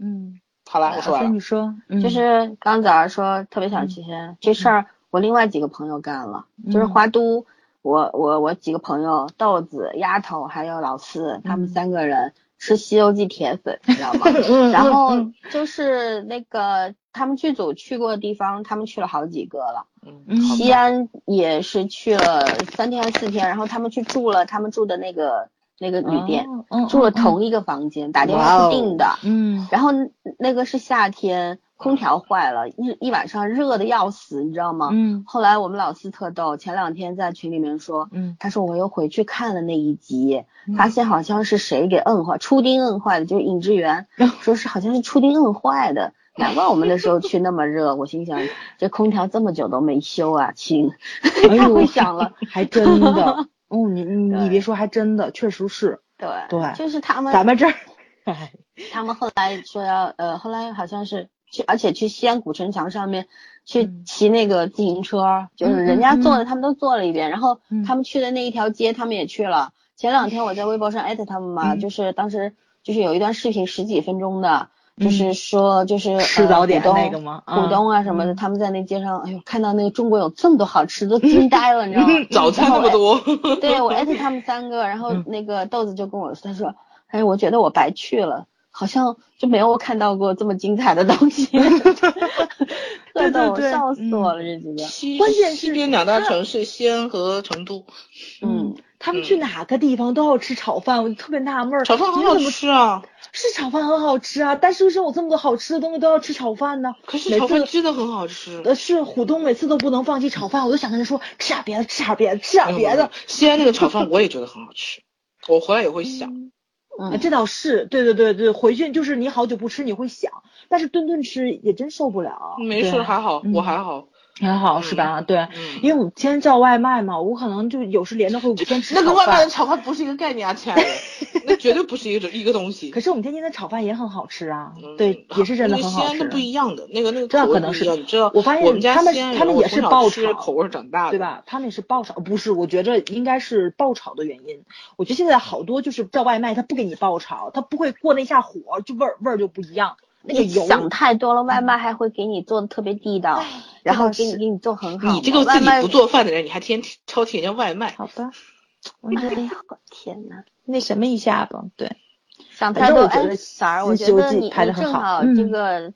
嗯，好了，我说完了你。说，嗯就是刚早上说特别想去西安，这事儿我另外几个朋友干了，就是嗯华都，我我我几个朋友豆子、丫头还有老四，他们嗯三个人吃《西游记》铁粉，你知道吗？嗯然后嗯就是那个他们剧组去过的地方，他们去了好几个了。西安也是去了三天还是四天，然后他们去住了他们住的那个那个旅店，住了嗯同一个房间，打电话去订的。嗯然后那个是夏天，空调坏了，一一晚上热的要死，你知道吗？嗯后来我们老四特逗，前两天在群里面说，嗯他说我又回去看了那一集，嗯发现好像是谁给摁坏，初丁摁坏的，就是尹志源，说是好像是初丁摁坏的。难怪我们那时候去那么热，我心想这空调这么久都没修啊，亲，哎他呦会想了，还真的，哦，你你你别说，还真的，确实是，对对就是他们咱们这儿，哎，他们后来说要呃，后来好像是去，而且去西安古城墙上面去嗯。骑那个自行车，就是嗯人家嗯做的，他们都坐了一遍。然后嗯。他们去的那一条街，他们也去了。前两天我在微博上艾特他们嘛，嗯。就是当时就是有一段视频十几分钟的，嗯就是说就是吃早点呃浦东那个吗？浦东啊什么的，嗯。他们在那街上，哎呦，看到那个中国有这么多好吃，都惊呆了，你知道吗？早餐那么多，对我艾特他们三个，然后嗯。那个豆子就跟我说，他说，哎，我觉得我白去了，好像就没有看到过这么精彩的东西，特逗，对对笑死我了这几个，西关键是西边两大城市西安和成都，嗯，他们去哪个地方都要吃炒饭，我就特别纳闷儿，炒饭很好吃啊，是炒饭很好吃啊，但是为什么有这么多好吃的东西都要吃炒饭呢？可是炒饭真的很好吃。呃，是虎东每次都不能放弃炒饭，我都想跟他说吃点别的，吃点别的，吃点别的。西安那个炒饭我也觉得很好吃，我回来也会想。啊，嗯，这倒是，对对对对，回去就是你好久不吃你会想，但是顿顿吃也真受不了。没事，还好，嗯我还好。还好是吧？对，嗯，因为我们天天叫外卖嘛，我可能就有时连着会五天吃那个外卖的炒饭不是一个概念啊，亲爱的，那绝对不是一个一个东西。可是我们天津的炒饭也很好吃啊，嗯对，也是真的很好吃西安的不。一样的，那个那个这可能是你知道，我发现他们他们也是爆炒吃口味长大的，对？吧？他们也是爆炒，不是？我觉着应该是爆炒的原因。我觉得现在好多就是叫外卖，他不给你爆炒，他不会过那下火，就味儿味儿就不一样。那个想太多了，外卖还会给你做的特别地道，哎然后给你给你做很好。你这个自己不，做饭的人，你还天天挑剔人家外卖，好吧，我哎那呀，我天呐。那什么一下吧，对，想太多，哎反而我觉得，你拍的很好你正好嗯这个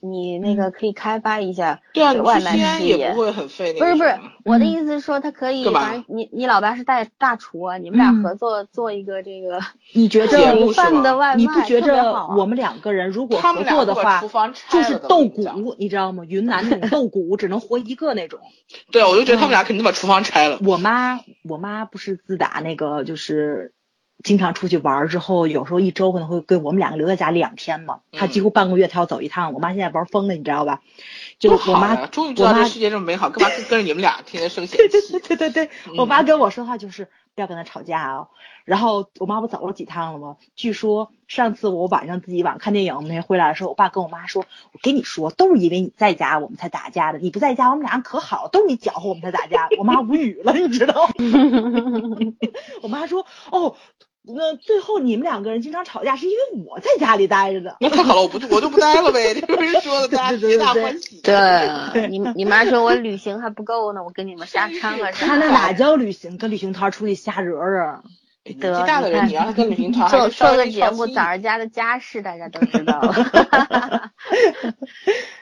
你你那个可以开发一下外卖事业也不。会很费那不是不是我的嗯意思是说，他可以，干嘛反正你你老爸是大大厨啊，你们俩嗯合作做一个这个 你觉节着目是吗饭的外卖，你不觉着特别好啊我们两个人如果合他们俩作的话就是拆了的我豆跟你讲骨，你知道吗？云南那种豆骨只能活一个那种。对啊，我就觉得嗯他们俩肯定把厨房拆了。我妈，我妈不是自打那个就是经常出去玩儿之后，有时候一周可能会跟我们两个留在家里两天嘛。她嗯几乎半个月他要走一趟。我妈现在玩疯了，你知道吧？就多我妈！终于知道这世界这么美好，干嘛跟跟着你们俩天天生气对对 对？对对对，我妈跟我说话就是不要跟他吵架啊。然后我妈不走了几趟了吗？据说上次我晚上自己晚上看电影那天回来的时候，我爸跟我妈说：“我跟你说，都是因为你在家我们才打架的，你不在家我们俩可好，都是你搅和我们才打架。”我妈无语了，你知道吗？我妈说：“哦。”那最后你们两个人经常吵架，是因为我在家里待着的。那太好了，我不我就不待了呗。这不是说的大家皆大欢喜。对，你你妈说我旅行还不够呢，我跟你们瞎掺和他那哪叫旅行？跟旅行团出去瞎惹惹。得大的人，你跟旅行 团做做个节目，早上家的家事大家都知道了。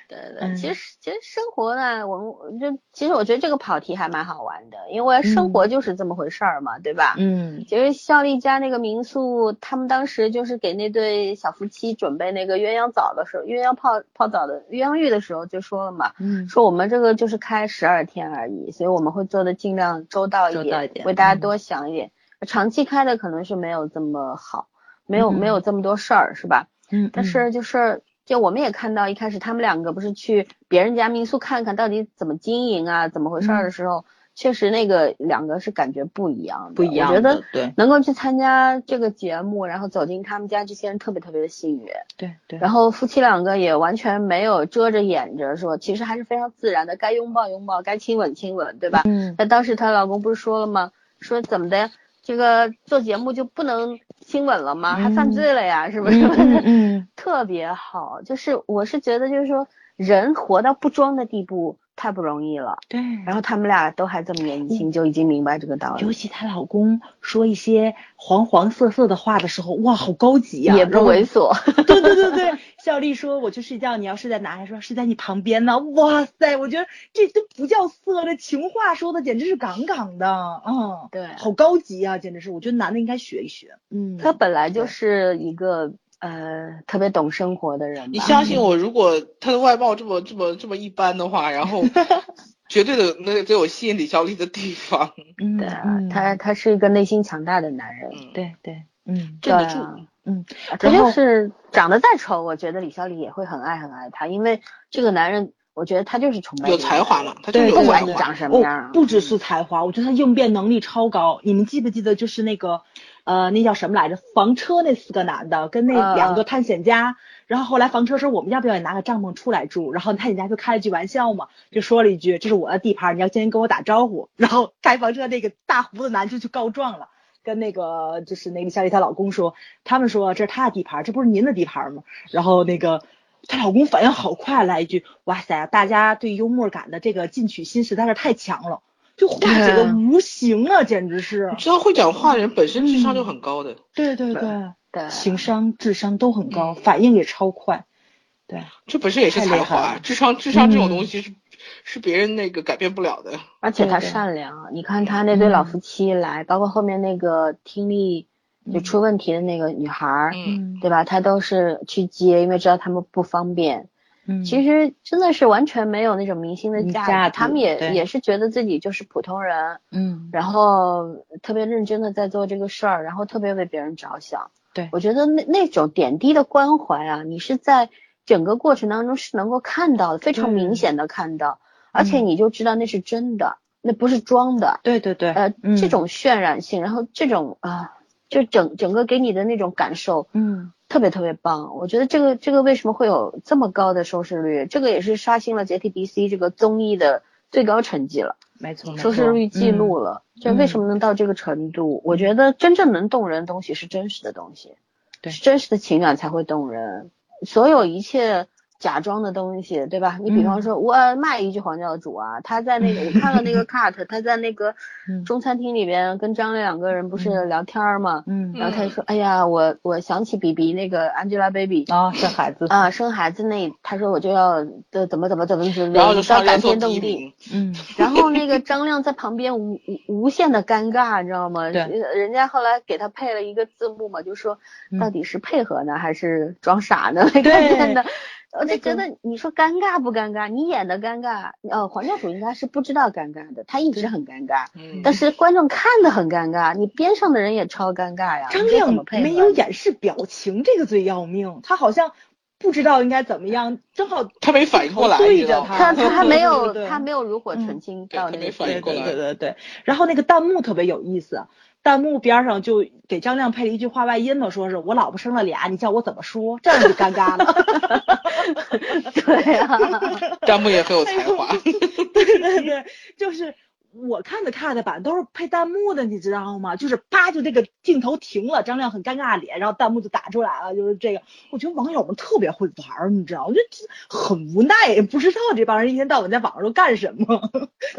对对，嗯其实其实生活呢，我们就其实我觉得这个跑题还蛮好玩的，因为生活就是这么回事儿嘛，对吧？嗯其实孝利家那个民宿，他们当时就是给那对小夫妻准备那个鸳鸯澡的时候，鸳鸯泡泡澡的鸳鸯浴的时候就说了嘛，嗯说我们这个就是开十二天而已，所以我们会做的尽量周到一点，一点嗯为大家多想一点。长期开的可能是没有这么好，没有、嗯没有这么多事儿，是吧？嗯，但是就是就我们也看到一开始他们两个不是去别人家民宿看看到底怎么经营啊，怎么回事儿的时候，确实那个两个是感觉不一样不一样我觉得，对能够去参加这个节目，然后走进他们家这些人特别特别的幸运。对对。然后夫妻两个也完全没有遮着掩着说，其实还是非常自然的，该拥抱拥抱，该亲吻亲吻，对吧？嗯那当时她老公不是说了吗？说怎么的，这个做节目就不能亲吻了吗？还犯罪了呀，是不是？嗯嗯嗯 特别好，就是我是觉得就是说，人活到不装的地步太不容易了。对。然后他们俩都还这么年轻，就已经明白这个道理，尤其她老公说一些黄黄色色的话的时候，哇，好高级呀、也不猥琐。对对对对，小丽说我去睡觉，你要睡在哪？还说睡在你旁边呢。哇塞，我觉得这都不叫色，这情话说的简直是杠杠的，嗯，对好高级啊，简直是，我觉得男的应该学一学，嗯，他本来就是一个呃特别懂生活的人。你相信 我，如果他的外貌这么这么这么一般的话，然后 绝对的那最有吸引李小丽的地方。嗯，对啊嗯，他他是一个内心强大的男人，嗯，对对，嗯镇得住。嗯，他就是长得再丑，我觉得李孝利也会很爱很爱他，因为这个男人，我觉得他就是崇拜有才华嘛，他就是有才不管你。长什么样哦，，不只是才华，我觉得他应变能力超高。你们记不记得，就是那个，呃，那叫什么来着？房车那四个男的跟那啊两个探险家，然后后来房车说我们要不要也拿个帐篷出来住？然后探险家就开了句玩笑嘛，就说了一句这是我的地盘，你要先跟我打招呼。然后开房车那个大胡子男就去告状了。跟那个就是那个李小丽她老公说，他们说这是他的地盘，这不是您的地盘吗？然后那个她老公反应好快，来一句：“哇塞，大家对幽默感的这个进取心实在是太强了，就化解的无形啊，简直是你。知道会讲话的人本身智商就很高的，”对对对，对，情商、智商都很高，嗯反应也超快。对，这本身也是才华。智商智商这种嗯东西是是别人那个改变不了的。而且他善良，你看他那对老嗯夫妻来，包括后面那个听力就出问题的那个女孩对吧？他都是去接，因为知道他们不方便。嗯，其实真的是完全没有那种明星的价值，嗯价值他们也也是觉得自己就是普通人，嗯，然后特别认真的在做这个事儿，然后特别为别人着想。对我觉得那那种点滴的关怀啊，你是在整个过程当中是能够看到的，非常明显的看到，而且嗯你就知道那是真的，那不是装的。对对对，呃，嗯这种渲染性，然后这种啊、就整整个给你的那种感受，嗯特别特别棒。我觉得这个这个为什么会有这么高的收视率？这个也是刷新了 JTBC 这个综艺的最高成绩了，没错，没收视率记录嗯了。这为什么能到这个程度？我觉得真正能动人的东西是真实的东西，对是真实的情感才会动人。所有一切假装的东西，对吧？你比方说，我骂一句黄教主啊，他在那个我看了那个 cut，他在那个中餐厅里边跟张亮两个人不是聊天嘛，嗯。然后他就说，哎呀，我我想起 B B 那个 Angelababy 啊，生孩子，啊，生孩子那，他说我就要的怎么怎么怎么怎么，然后就上感天动地。嗯。然后那个张亮在旁边无无无限的尴尬，你知道吗？对。呃人家后来给他配了一个字幕嘛，就说嗯。到底是配合呢，还是装傻呢？那 个对我就那个觉得你说尴尬不尴尬？你演的尴尬，呃，黄教主应该是不知道尴尬的，他一直很尴尬，嗯，但是观众看的很尴尬，你边上的人也超尴尬呀。张亮没有掩饰表情，这个最要命。他好像不知道应该怎么样，正好 他没反应过来，对？着他他他还没有他没有如火嗯纯青到那个对对反应过来对对对。然后那个弹幕特别有意思，弹幕边上就给张亮配了一句话外音嘛，说是我老婆生了俩，你叫我怎么说？这样就尴尬了。对啊，弹幕也很有才华。对对对，就是我看的看的版都是配弹幕的，你知道吗？就是啪就这个镜头停了，张亮很尴尬的脸，然后弹幕就打出来了，就是这个。我觉得网友们特别会玩儿，你知道吗？我觉得很无奈，也不知道这帮人一天到晚在网上都干什么，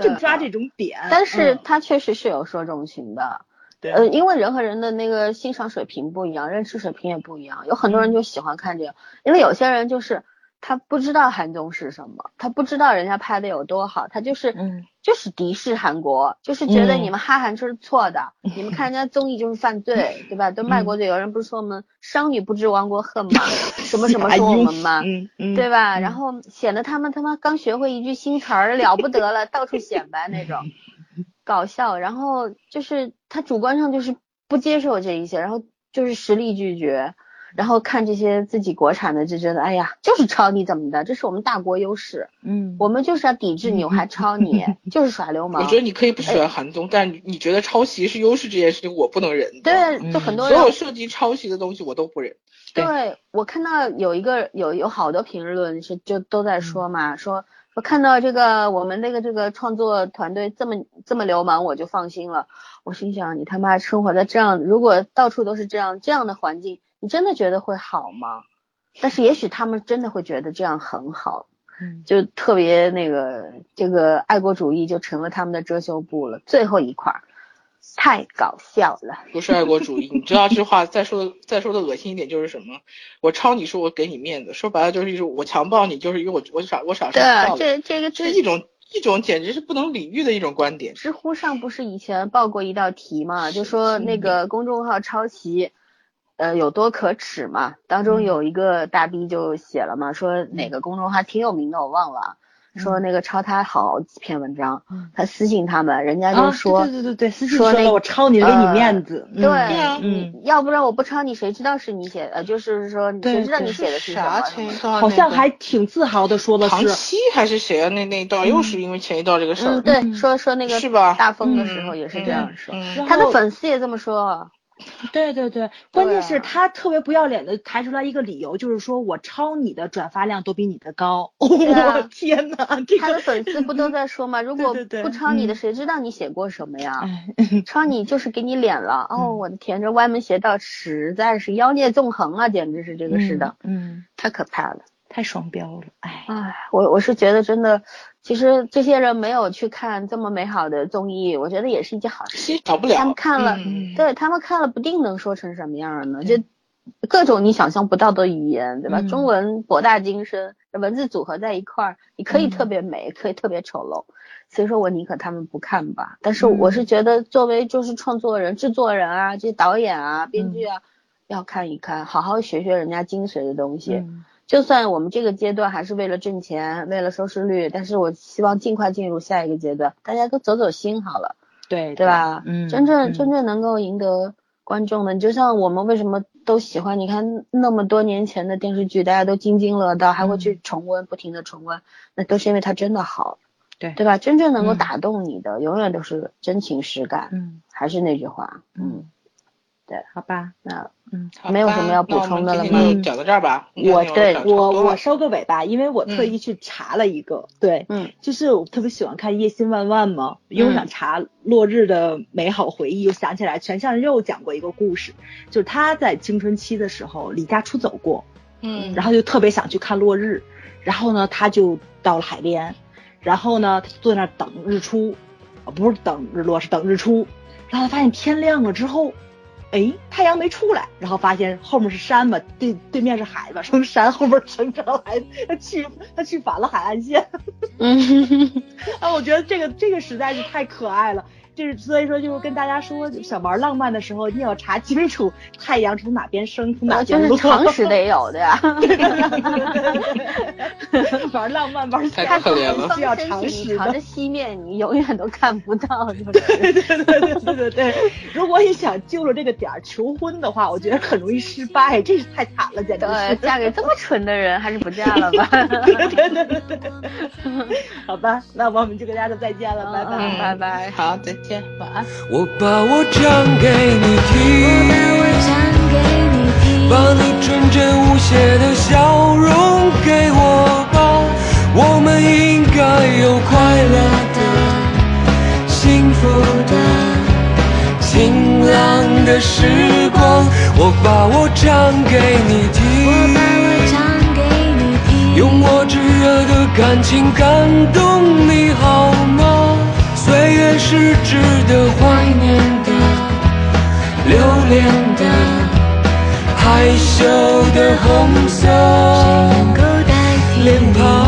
就抓这种点。但是嗯他确实是有说中情的。对呃，因为人和人的那个欣赏水平不一样，认知水平也不一样。有很多人就喜欢看这个，因为有些人就是他不知道韩综是什么，他不知道人家拍的有多好，他就是嗯就是敌视韩国，就是觉得嗯你们哈韩就是错的，你们看人家综艺就是犯罪，对吧？都卖国贼，有人不是说我们商女不知亡国恨吗？什么什么 说我们吗？对吧？嗯然后显得他们他妈刚学会一句新词儿了不得了，到处显摆那种，搞笑。然后就是他主观上就是不接受这一些，然后就是实力拒绝，然后看这些自己国产的就觉得，哎呀，就是抄你怎么的？这是我们大国优势，嗯，我们就是要抵制你，我还抄你，就是耍流氓我觉。得你可以不喜欢韩综，但你你觉得抄袭是优势这件事情，我不能忍。对，就很多人所有涉及抄袭的东西我都不忍。对对我看到有一个有有好多评论是就都嗯在说嘛，说说看到这个我们那个这个创作团队这么这么流氓，我就放心了。我心想，你他妈生活在这样，如果到处都是这样这样的环境，你真的觉得会好吗？但是也许他们真的会觉得这样很好，嗯就特别那个这个爱国主义就成了他们的遮羞布了。最后一块儿，太搞笑了。不是爱国主义，你知道这句话再说的再说的恶心一点就是什么？我抄你说我给你面子，说白了就是一种我强暴你，就是因为我我傻我傻是对这这个这是一种一种简直是不能理喻的一种观点。知乎上不是以前报过一道题嘛，就说那个公众号抄袭，呃有多可耻嘛？当中有一个大 B 就写了嘛，说哪个公众号挺有名的，我忘了，说那个抄他好几篇文章，嗯。他私信他们，人家就啊，说，对对对对，私信说那说了我抄你了，给你呃面子。嗯对，要不然我不抄你，谁知道是你写的？呃就是说，谁知道你写的是什啥好像还挺自豪的说的唐是，七还是谁啊？那那一段又是因为前一段这个事对，嗯。说说那个是吧？大风的时嗯。候也是这样说，他的粉丝也这么说。对对对，关键是啊他特别不要脸的抬出来一个理由，就是说我抄你的转发量都比你的高。啊我天哪，这他的，粉丝不都在说吗？如果不抄你的，嗯谁知道你写过什么呀？哎，抄你就是给你脸了。哦，嗯我的天，这歪门邪道实在是妖孽纵横啊，简直是这个是的，嗯，太可怕了。太双标了，哎，唉，我我是觉得真的，其实这些人没有去看这么美好的综艺，我觉得也是一件好事。不了。他们看了，嗯对他们看了不定能说成什么样呢？就各种你想象不到的语言，对吧？嗯中文博大精深，文字组合在一块儿，你可以嗯特别美，可以特别丑陋。所以说我宁可他们不看吧。但是嗯我是觉得，作为就是创作人、制作人啊，这些导演啊、编剧啊，要看一看，好好学学人家精髓的东西。嗯就算我们这个阶段还是为了挣钱，为了收视率，但是我希望尽快进入下一个阶段，大家都走走心好了。对对吧？嗯，真正嗯真正能够赢得观众的，你就像我们为什么都喜欢，你看那么多年前的电视剧，大家都津津乐道，还会去重温，不停的重温，那都是因为它真的好，对对吧？真正能够嗯打动你的，永远都是真情实感。嗯还是那句话，嗯，对好吧，那嗯。没有什么要补充的了吗讲到这儿吧。我对我我收个尾吧，因为我特意去查了一个，对，嗯，就是我特别喜欢看《夜心万万》嘛，因为我想查落日的美好回忆，又想起来全相又讲过一个故事，就是他在青春期的时候离家出走过，嗯然后就特别想去看落日，然后呢，他就到了海边，然后呢，他坐在那儿等日出，啊，不是等日落，是等日出，然后他发现天亮了之后，哎，太阳没出来，然后发现后面是山嘛，对对面是海嘛，从山后面乘着来，他去他去反了海岸线，嗯，啊，我觉得这个这个实在是太可爱了。就是所以说，就是跟大家说，想玩浪漫的时候，一定要查清楚太阳从哪边升，从哪呃就是边落。常识得有的呀。玩浪漫玩太下可怜了需要常识朝着。西面，你永远都看不到，就是。对对对对对对对，如果你想就着这个点儿求婚的话，我觉得很容易失败，这是太惨了，简直对，是。嫁给这么蠢的人，还是不嫁了吧。对对对对对，好吧，那我们就跟大家说再见了，拜拜。嗯拜拜。好，再见，晚安。我把我唱给你听，把你纯真无邪的笑容给我吧，我们应该有快乐的、幸福的、晴朗的时光。我把我唱给你听，用我炙热的感情感动你好吗？是值得怀念的、留恋的、害羞的红色脸庞。